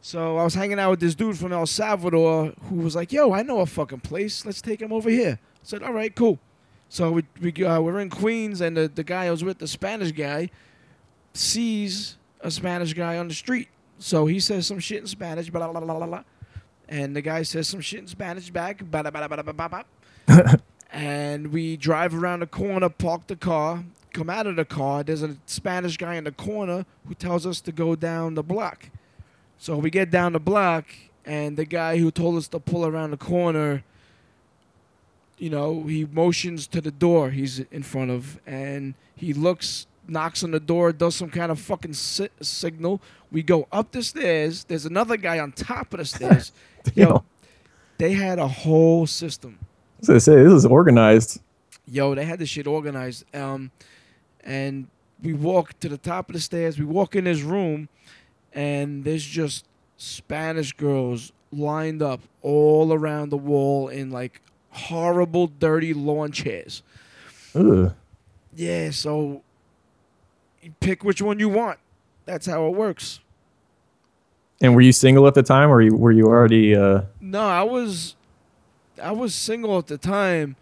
So I was hanging out with this dude from El Salvador who was like, "Yo, I know a fucking place. Let's take him over here." I said, "All right, cool." So we we uh, we're in Queens, and the the guy I was with, the Spanish guy, sees a Spanish guy on the street. So he says some shit in Spanish, blah blah blah blah blah. And the guy says some shit in Spanish back, blah, blah, blah, blah, blah, blah, blah. And we drive around the corner, park the car, come out of the car. There's a Spanish guy in the corner who tells us to go down the block. So we get down the block, and the guy who told us to pull around the corner, you know, he motions to the door he's in front of, and he looks, knocks on the door, does some kind of fucking si- signal. We go up the stairs. There's another guy on top of the stairs. Yo, they had a whole system. So they say this is organized. Yo, they had this shit organized. Um, and we walk to the top of the stairs. We walk in his room, and there's just Spanish girls lined up all around the wall in like horrible, dirty lawn chairs. Ugh. Yeah, so you pick which one you want. That's how it works. And were you single at the time, or you, were you already? Uh, No, I was, I was single at the time,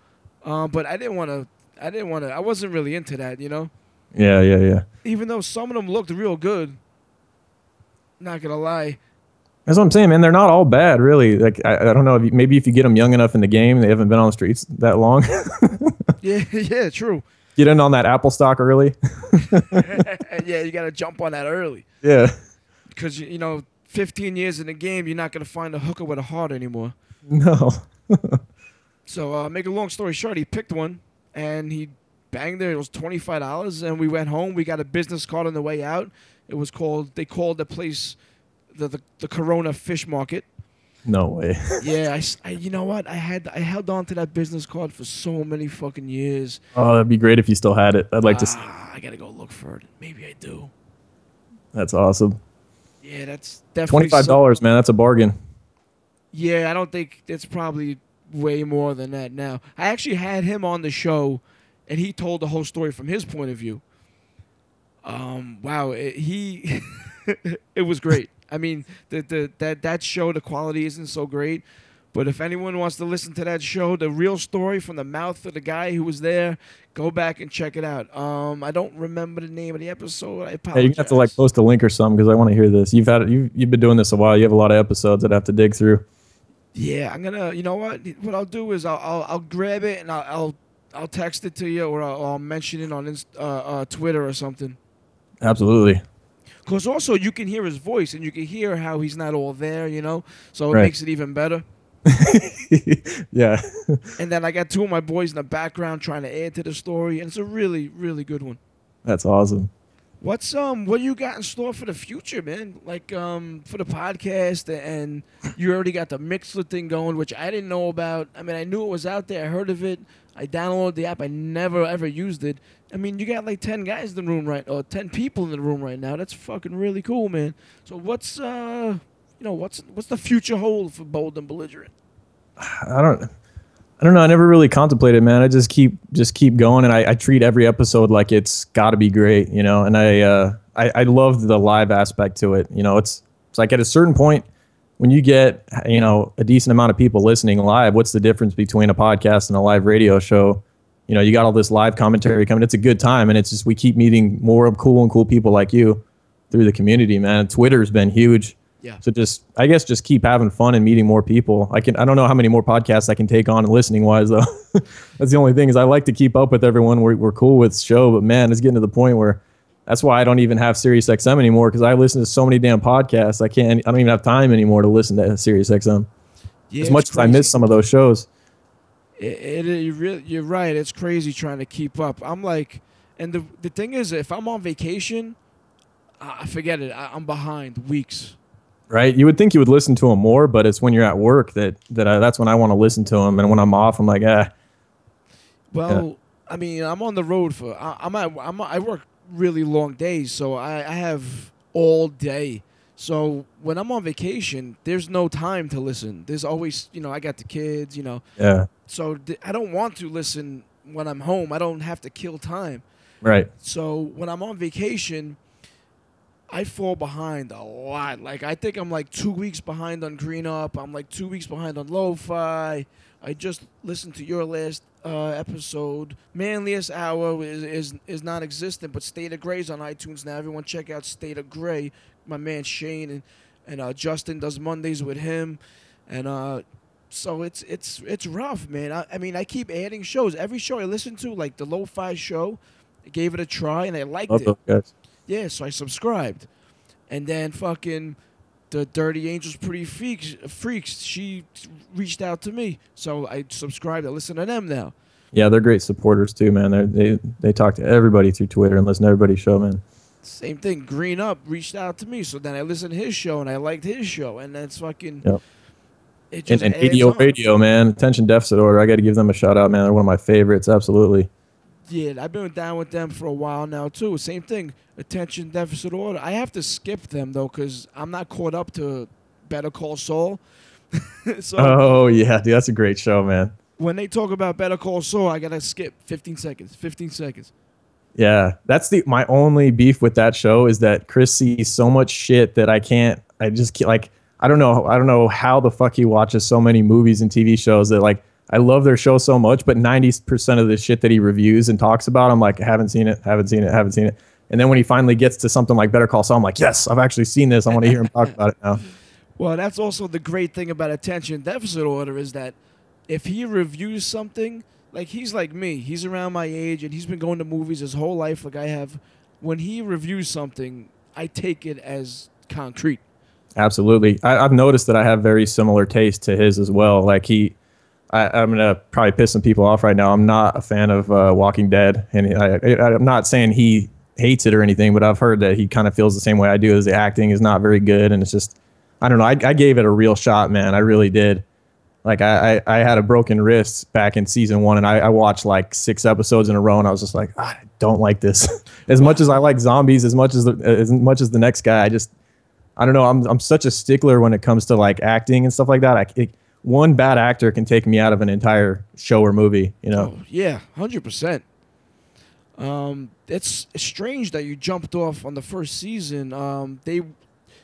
uh, but I didn't want to. I didn't want to. I wasn't really into that, you know. yeah, yeah, yeah. even though some of them looked real good. Not gonna lie. That's what I'm saying, man. They're not all bad, really. Like I, I don't know. If you, maybe if you get them young enough in the game, they haven't been on the streets that long. Yeah, yeah, true. get in on that Apple stock early. yeah, you gotta jump on that early yeah. because you know, 15 years in the game, you're not gonna find a hooker with a heart anymore. No. So, uh, make a long story short, he picked one and he banged there. It was twenty five dollars, and we went home. We got a business card on the way out. It was called. They called the place the the, the Corona Fish Market. No way. Yeah, I, I- you know what? I had I held on to that business card for so many fucking years. Oh, that'd be great if you still had it. I'd like to. See. Ah, I gotta go look for it. Maybe I do. That's awesome. Yeah, that's definitely Twenty five dollars, man. That's a bargain. Yeah, I don't think it's probably way more than that now. I actually had him on the show, and he told the whole story from his point of view. Um, wow, it, he, it was great. I mean, the, the that that show, the quality isn't so great, but if anyone wants to listen to that show, the real story from the mouth of the guy who was there, go back and check it out. Um, I don't remember the name of the episode. I apologize. Hey, you have to like post a link or something because I want to hear this. You've had you you've been doing this a while. You have a lot of episodes that I have to dig through. Yeah, I'm gonna. You know what? What I'll do is I'll I'll, I'll grab it and I'll, I'll I'll text it to you or I'll, I'll mention it on Inst- uh, uh, Twitter or something. Absolutely. Cause also you can hear his voice and you can hear how he's not all there. You know, so it Right. makes it even better. yeah. And then I got two of my boys in the background trying to add to the story, and it's a really really good one. That's awesome. What's um what you got in store for the future, man? Like um for the podcast and you already got the Mixlr thing going, which I didn't know about. I mean, I knew it was out there. I heard of it. I downloaded the app. I never ever used it. I mean, you got like ten guys in the room right, or ten people in the room right now. That's fucking really cool, man. So what's uh you know what's what's the future hold for Bold and Belligerent? I don't. I don't know. I never really contemplated, man. I just keep just keep going, and I, I treat every episode like it's got to be great, you know. And I, uh, I I love the live aspect to it. You know, it's it's like at a certain point when you get you know a decent amount of people listening live. What's the difference between a podcast and a live radio show? You know, you got all this live commentary coming. It's a good time, and it's just we keep meeting more cool and cool people like you through the community, man. Twitter's been huge. Yeah. So just, I guess, just keep having fun and meeting more people. I can, I don't know how many more podcasts I can take on and listening wise though. that's the only thing is I like to keep up with everyone. We're, we're cool with show, but man, it's getting to the point where that's why I don't even have Sirius XM anymore because I listen to so many damn podcasts. I can't, I don't even have time anymore to listen to Sirius XM. Yeah, as much as I miss some of those shows. It, it, you really, you're right. It's crazy trying to keep up. I'm like, and the the thing is, if I'm on vacation, I I forget it. I, I'm behind weeks. Right? You would think you would listen to them more, but it's when you're at work that that I, that's when I want to listen to them, and when I'm off, I'm like, ah, Well, I mean, I'm on the road for. I, I'm at. I'm. I work really long days, so I, I have all day. So when I'm on vacation, there's no time to listen. There's always, you know, I got the kids, you know, yeah, so th- I don't want to listen when I'm home. I don't have to kill time. right, So when I'm on vacation, I fall behind a lot. Like I think I'm like two weeks behind on Green Up. I'm like two weeks behind on Lo-Fi. I just listened to your last uh, episode. Manliest Hour is, is is non-existent, but State of Gray's on iTunes now. Everyone check out State of Gray. My man Shane and and uh, Justin does Mondays with him, and uh, so it's it's it's rough, man. I, I mean, I keep adding shows. Every show I listen to, like the Lo-Fi show, I gave it a try and I liked love it. Yeah, so I subscribed, and then fucking the Dirty Angels Pretty Freaks, freaks she reached out to me, so I subscribed. I listen to them now. Yeah, they're great supporters too, man. They're, they they talk to everybody through Twitter and listen to everybody's show, man. Same thing. Green Up reached out to me, so then I listened to his show and I liked his show, and that's fucking. Yep. It And, just and adds ADO on. Radio, man, attention deficit order. I got to give them a shout out, man. They're one of my favorites, absolutely. Yeah, I've been down with them for a while now too. Same thing. Attention deficit order. I have to skip them though because I'm not caught up to Better Call Saul. so Oh yeah, dude, that's a great show, man. when they talk about Better Call Saul, I gotta skip 15 seconds. 15 seconds. Yeah, that's the my only beef with that show is that Chris sees so much shit that I can't. I just can't, like I don't know. I don't know how the fuck he watches so many movies and TV shows that like I love their show so much, but ninety percent of the shit that he reviews and talks about, I'm like, haven't seen it, haven't seen it, haven't seen it. And then when he finally gets to something like Better Call Saul, I'm like, yes, I've actually seen this. I want to hear him talk about it now. Well, that's also the great thing about attention deficit order is that if he reviews something, like he's like me, he's around my age and he's been going to movies his whole life, like I have. When he reviews something, I take it as concrete. Absolutely. I, I've noticed that I have very similar taste to his as well. Like he, I, I'm gonna probably piss some people off right now. I'm not a fan of uh, Walking Dead, and I, I'm not saying he hates it or anything, but I've heard that he kind of feels the same way I do. As the acting is not very good, and it's just, I don't know. I, I gave it a real shot, man. I really did. Like I, I, I had a broken wrist back in season one, and I, I watched like six episodes in a row, and I was just like, "Ah, I don't like this. as much as I like zombies, as much as the, as much as the next guy, I just I don't know. I'm I'm such a stickler when it comes to like acting and stuff like that. I, it, one bad actor can take me out of an entire show or movie. You know. Oh, yeah, hundred percent. Um, it's strange that you jumped off on the first season. Um, they,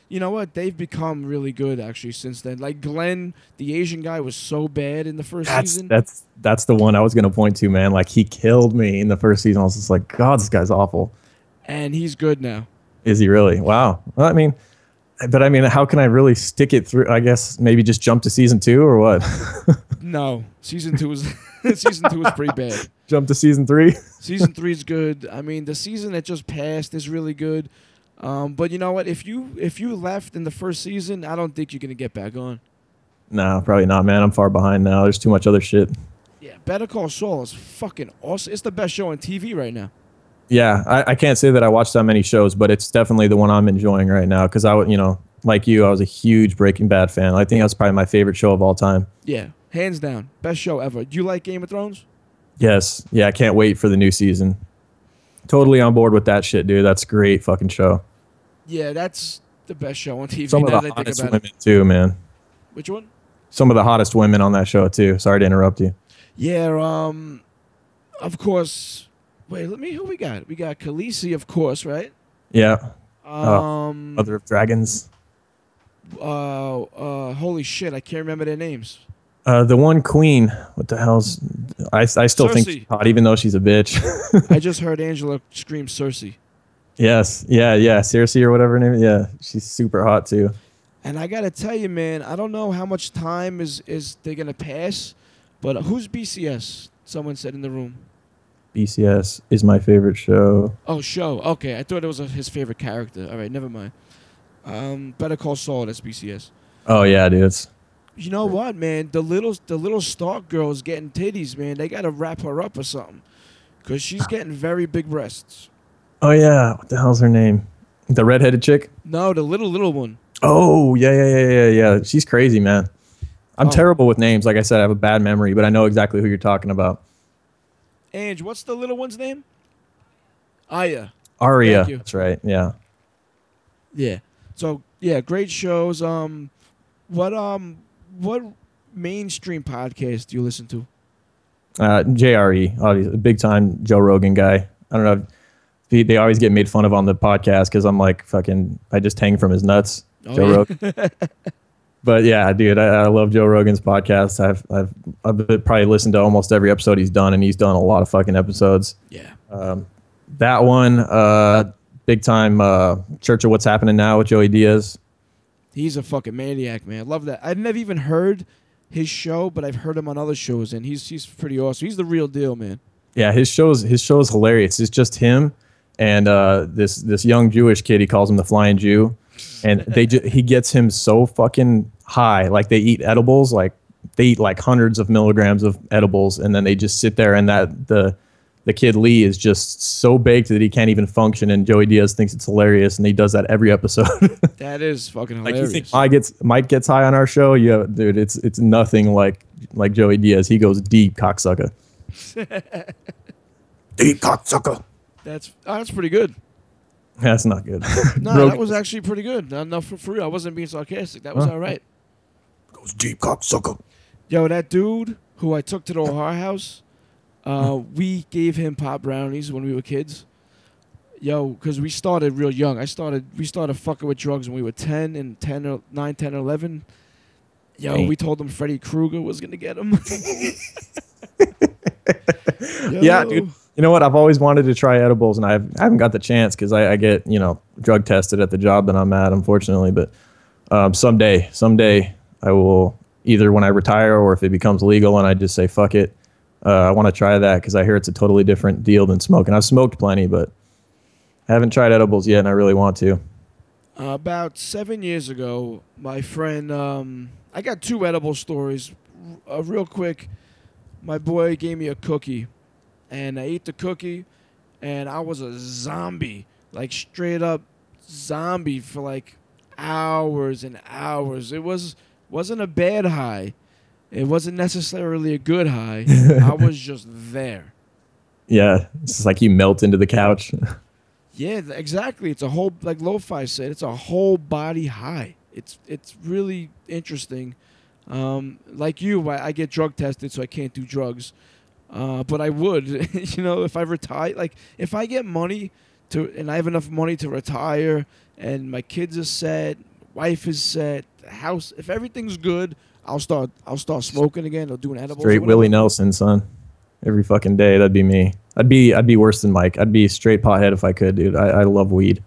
you know what? They've become really good actually since then. Like Glenn, the Asian guy, was so bad in the first That's season. that's that's the one I was gonna point to, man. Like he killed me in the first season. I was just like, God, this guy's awful. and he's good now. Is he really? Wow. Well, I mean, but I mean, how can I really stick it through? I guess maybe just jump to season two or what? No, season two was season two was pretty bad. jump to season three. Season three is good. I mean, the season that just passed is really good. Um, but you know what? If you if you left in the first season, I don't think you're gonna get back on. no, probably not, man. I'm far behind now. There's too much other shit. Yeah, Better Call Saul is fucking awesome. It's the best show on TV right now. Yeah, I, I can't say that I watched that many shows, but it's definitely the one I'm enjoying right now because I, would- you know, like you, I was a huge Breaking Bad fan. I think that's probably my favorite show of all time. Yeah, hands down, best show ever. Do you like Game of Thrones? Yes, yeah, I can't wait for the new season. Totally on board with that shit, dude. That's a great fucking show. Yeah, that's the best show on TV. Some of the hottest about women it. too, man. Which one? Some of the hottest women on that show too. Sorry to interrupt you. Yeah, um, of course. Wait, let me. Who we got? We got Khaleesi, of course, right? Yeah, Um, Mother of Dragons. uh, uh, holy shit, I can't remember their names. Uh, the one queen. What the hell's? I, I still think she's hot, even though she's a bitch. I just heard Angela scream Cersei, yes, yeah, yeah. Cersei or whatever her name. is. Yeah, she's super hot too. and I gotta tell you, man, I don't know how much time is is they gonna pass, but who's BCS? Someone said in the room. BCS is my favorite show. Oh, show. Okay, I thought it was a, his favorite character. All right, never mind. Um, Better Call Saul. That's BCS. Oh yeah, dude. It's You know what, man? The little the little Stark girl's getting titties, man. They gotta wrap her up or something, cause she's getting very big breasts. oh yeah. What the hell's her name? The redheaded chick. No, the little little one. Oh yeah, yeah, yeah, yeah, yeah. She's crazy, man. I'm Oh. terrible with names. Like I said, I have a bad memory, but I know exactly who you're talking about. Ange, what's the little one's name? Arya. You. That's right. Yeah. Yeah. So yeah, great shows. Um, what um, what mainstream podcast do you listen to? Uh, JRE, obviously, big time Joe Rogan guy. I don't know. He, they always get made fun of on the podcast because I'm like fucking. I just hang from his nuts. Oh, Joe yeah. Rogan. But yeah, dude, I, I love Joe Rogan's podcast. I've I've I've probably listened to almost every episode he's done, and he's done a lot of fucking episodes. Yeah. Um, That one, uh, big time uh, Church of What's Happening Now with Joey Diaz. He's a fucking maniac, man. I love that. I've never even heard his show, but I've heard him on other shows, and he's he's pretty awesome. He's the real deal, man. Yeah, his shows his show is hilarious. It's just him and uh, this this young Jewish kid. He calls him the Flying Jew, and they ju- he gets him so fucking high. Like they eat edibles, like they eat like hundreds of milligrams of edibles, and then they just sit there. And that the the kid Lee is just so baked that he can't even function. And Joey Diaz thinks it's hilarious, and he does that every episode. That is fucking like you hilarious. think Mike gets Mike gets high on our show? Yeah, dude, it's it's nothing like like Joey Diaz. He goes deep, cocksucker. deep cocksucker. that's oh, that's pretty good. That's not good. No, that was actually pretty good. No, no, for, real. I wasn't being sarcastic. That was Huh? all right. Goes deep cocksucker. Yo, that dude who I took to the O'Hare house, uh, we gave him pop brownies when we were kids. Yo, because we started real young. I started, we started fucking with drugs when we were 10 and 10 or 9, 10 or 11. Yo, Dang. we told him Freddy Krueger was going to get him. Yeah, dude. You know what? I've always wanted to try edibles, and I've, I haven't got the chance because I, I get you know drug tested at the job that I'm at, unfortunately. But um, someday, someday, I will either when I retire or if it becomes legal, and I just say fuck it. Uh, I want to try that because I hear it's a totally different deal than smoking. I've smoked plenty, but I haven't tried edibles yet, and I really want to. About seven years ago, my friend, um, I got two edible stories. Uh, real quick, my boy gave me a cookie, and I ate the cookie, and I was a zombie, like straight up zombie for like hours and hours. It was wasn't a bad high, it wasn't necessarily a good high. I was just there. Yeah, it's like you melt into the couch. Yeah, exactly. It's a whole like lo-fi said. It's a whole body high. It's it's really interesting. Um, like you, I, I get drug tested, so I can't do drugs. Uh, but I would, you know, if I retire, like if I get money to, and I have enough money to retire, and my kids are set, wife is set, house, if everything's good, I'll start. I'll start smoking again or doing edibles. Straight. Willie Nelson, son. Every fucking day, that'd be me. I'd be I'd be worse than Mike. I'd be straight pothead if I could, dude. I, I love weed.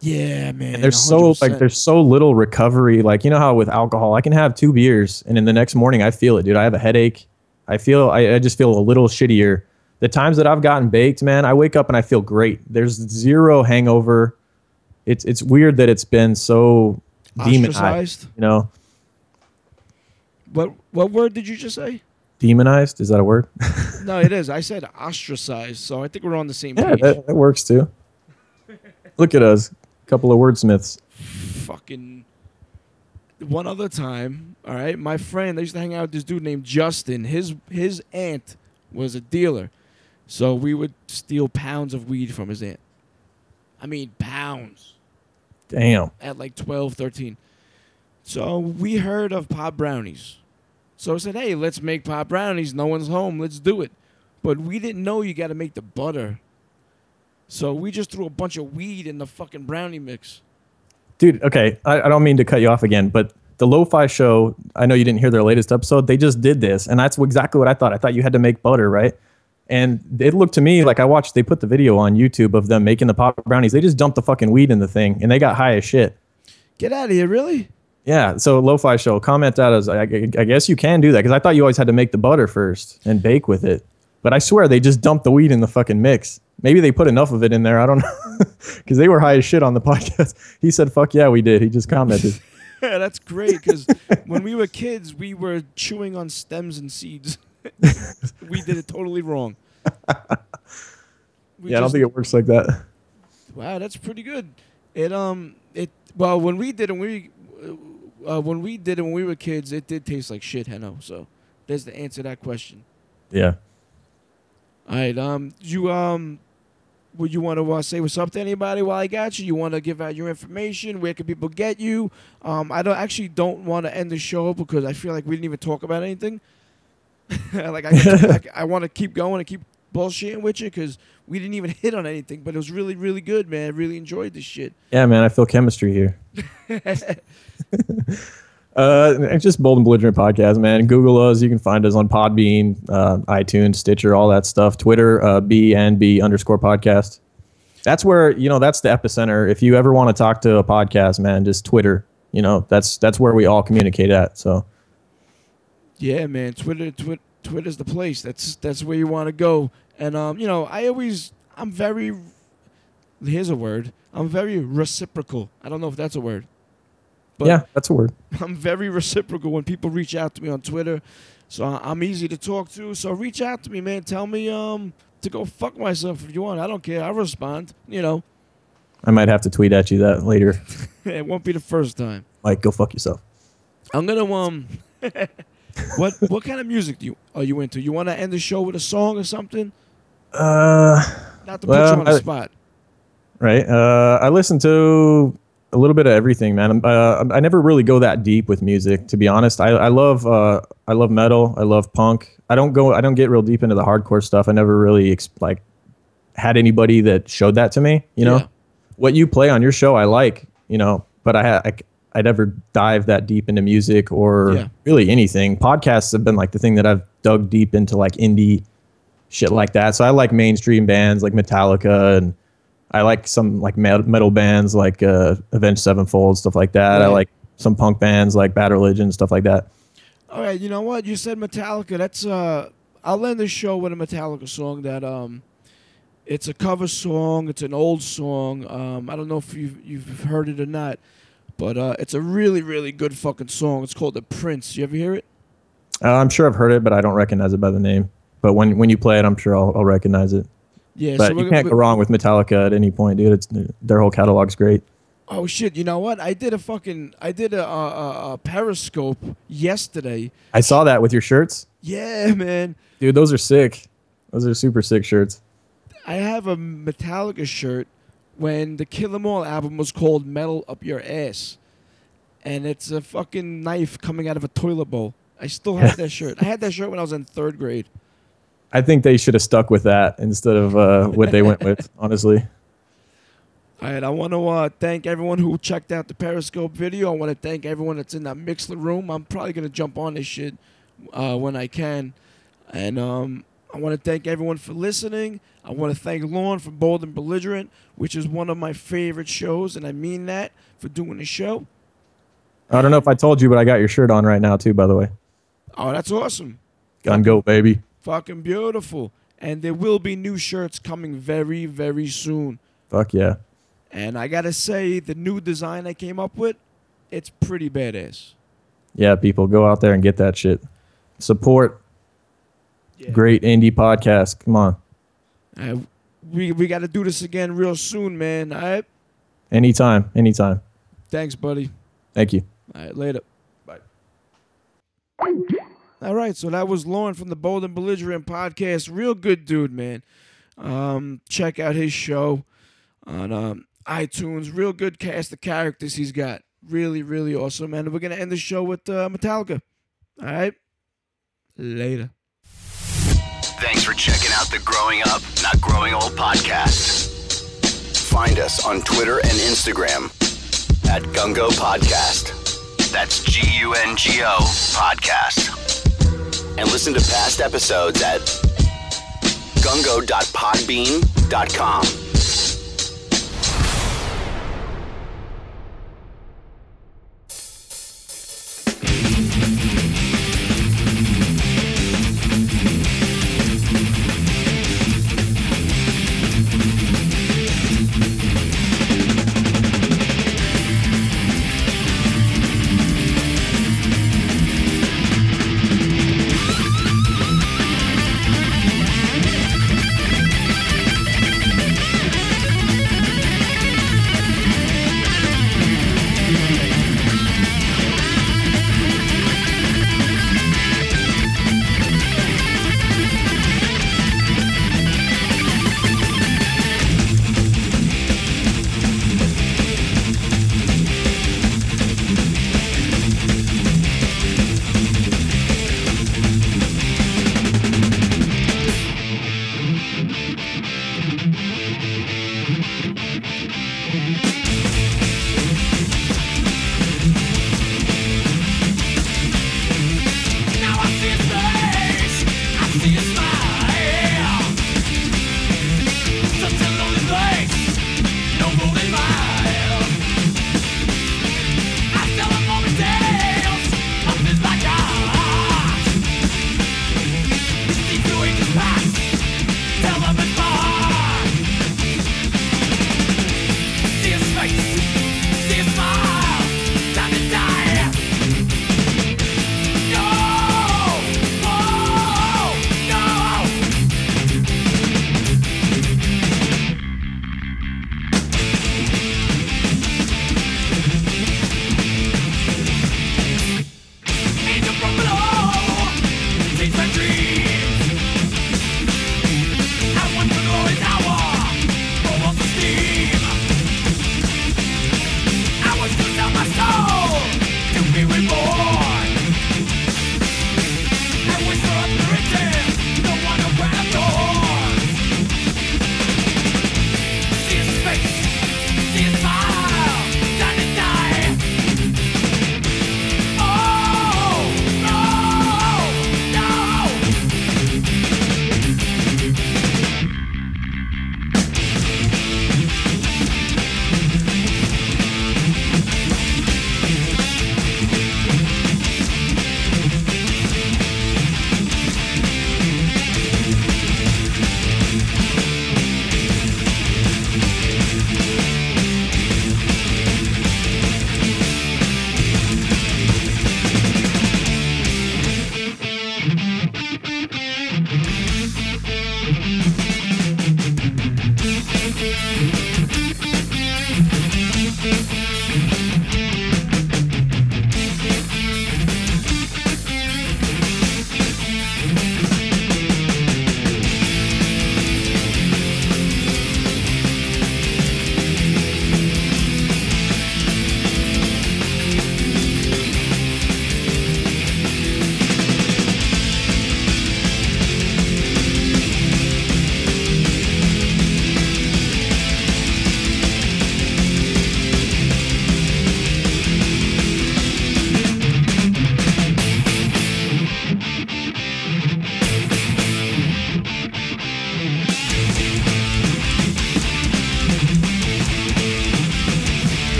Yeah, man. And there's so like there's so little recovery. Like you know how with alcohol, I can have two beers and in the next morning I feel it, dude. I have a headache. I feel I, I just feel a little shittier. The times that I've gotten baked, man, I wake up and I feel great. There's zero hangover. It's it's weird that it's been so demonized. You know, What what word did you just say? demonized. Is that a word? No, it is. I said ostracized, so I think we're on the same yeah, page. that, that works too. Look at us, a couple of wordsmiths. Fucking one other time, all right. My friend, I used to hang out with this dude named Justin. His his aunt was a dealer, so we would steal pounds of weed from his aunt. I mean, pounds. Damn. at like 12, 13. So we heard of pop brownies. So I said, hey, let's make pop brownies. No one's home. Let's do it. But we didn't know you got to make the butter. So we just threw a bunch of weed in the fucking brownie mix. Dude, okay, I, I don't mean to cut you off again, but the Lo-Fi Show, I know you didn't hear their latest episode. They just did this, and that's exactly what I thought. I thought you had to make butter, right? And it looked to me like I watched. They put the video on YouTube of them making the pop brownies. They just dumped the fucking weed in the thing, and they got high as shit. Get out of here, really? Yeah. So Lo-Fi Show, comment that as I, I guess you can do that because I thought you always had to make the butter first and bake with it. But I swear they just dumped the weed in the fucking mix. Maybe they put enough of it in there. I don't know because they were high as shit on the podcast. He said, "Fuck yeah, we did." He just commented. Yeah, that's great because when we were kids, we were chewing on stems and seeds. we did it totally wrong. We yeah, I don't just- think it works like that. Wow, that's pretty good. It um it well when we did it when we uh, when we did it when we were kids, it did taste like shit, Henno. So there's the answer to that question. Yeah. All right, um, you um, would you want to uh, say what's up to anybody while I got you? You want to give out your information? Where can people get you? Um, I don't actually don't want to end the show because I feel like we didn't even talk about anything. like I, I, I want to keep going and keep bullshitting with you because we didn't even hit on anything, but it was really really good, man. I really enjoyed this shit. Yeah, man, I feel chemistry here. uh, it's just Bold and Belligerent podcast, man. Google us. You can find us on Podbean, uh, iTunes, Stitcher, all that stuff. Twitter, uh, B and B underscore podcast. That's where you know that's the epicenter. If you ever want to talk to a podcast, man, just Twitter. You know that's that's where we all communicate at. So Yeah, man. Twitter, Twitter, Twitter's the place. That's that's where you want to go. And um, you know, I always, I'm very. Here's a word. I'm very reciprocal. I don't know if that's a word. But yeah, that's a word. I'm very reciprocal when people reach out to me on Twitter. So I- I'm easy to talk to. So reach out to me, man. Tell me um to go fuck myself if you want. I don't care. I'll respond. You know, I might have to tweet at you that later. it won't be the first time. Like, go fuck yourself. I'm gonna um. what what kind of music do you are you into? You want to end the show with a song or something? Uh, Not to Well, put you on the I- spot. right. Uh, I listen to a little bit of everything, man. Uh, I never really go that deep with music, to be honest. I, I love uh, I love metal. I love punk. I don't go. I don't get real deep into the hardcore stuff. I never really ex- like had anybody that showed that to me. You know, Yeah. what you play on your show, I like. You know, but I had. I, I never dive that deep into music or Yeah. really anything. Podcasts have been like the thing that I've dug deep into, like indie shit like that. So I like mainstream bands like Metallica and I like some like met- metal bands like uh, Avenged Sevenfold stuff like that. I like some punk bands like Bad Religion stuff like that. All right, you know what? You said Metallica. That's uh I'll end the show with a Metallica song that um it's a cover song, it's an old song. Um I don't know if you've you've heard it or not, but uh it's a really really good fucking song. It's called The Prince. You ever hear it? Uh, I'm sure I've heard it, but I don't recognize it by the name. But when when you play it, I'm sure I'll, I'll recognize it. Yeah, But we're you can't go wrong with Metallica at any point, dude. It's their whole catalog's great. Oh shit! You know what? I did a fucking I did a, a, a Periscope yesterday. I saw that with your shirts, Yeah, man. dude. Those are sick. Those are super sick shirts. I have a Metallica shirt when the Kill 'Em All album was called Metal Up Your Ass. And it's a fucking knife coming out of a toilet bowl. I still have that shirt. I had that shirt when I was in third grade. I think they should have stuck with that instead of uh, what they went with. Honestly, All right, I want to uh, thank everyone who checked out the Periscope video. I want to thank everyone that's in that Mixlr room. I'm probably going to jump on this shit uh, when I can. And um, I want to thank everyone for listening. I want to thank Lorne from Bold and Belligerent, which is one of my favorite shows, and I mean that for doing the show. I don't know if I told you, but I got your shirt on right now too. By the way, Oh, that's awesome. gun go baby. Fucking beautiful. And there will be new shirts coming very, very soon. Fuck yeah. And I got to say, the new design I came up with, it's pretty badass. Yeah, people go out there and get that shit. Support. Great indie podcast. Come on. Uh, we we got to do this again real soon, man. All right. Anytime. Anytime. Thanks, buddy. Thank you. All right, later. Bye. All right, so that was Lauren from the Bold and Belligerent podcast. Real good dude, man. Um, check out his show on um, iTunes. Real good cast of characters he's got. Really, really awesome. And we're gonna end the show with uh, Metallica. All right, later. Thanks for checking out the Growing Up, Not Growing Old podcast. Find us on Twitter and Instagram at Gungo Podcast. That's G U N G O Podcast. And listen to past episodes at gungo.podbean.com.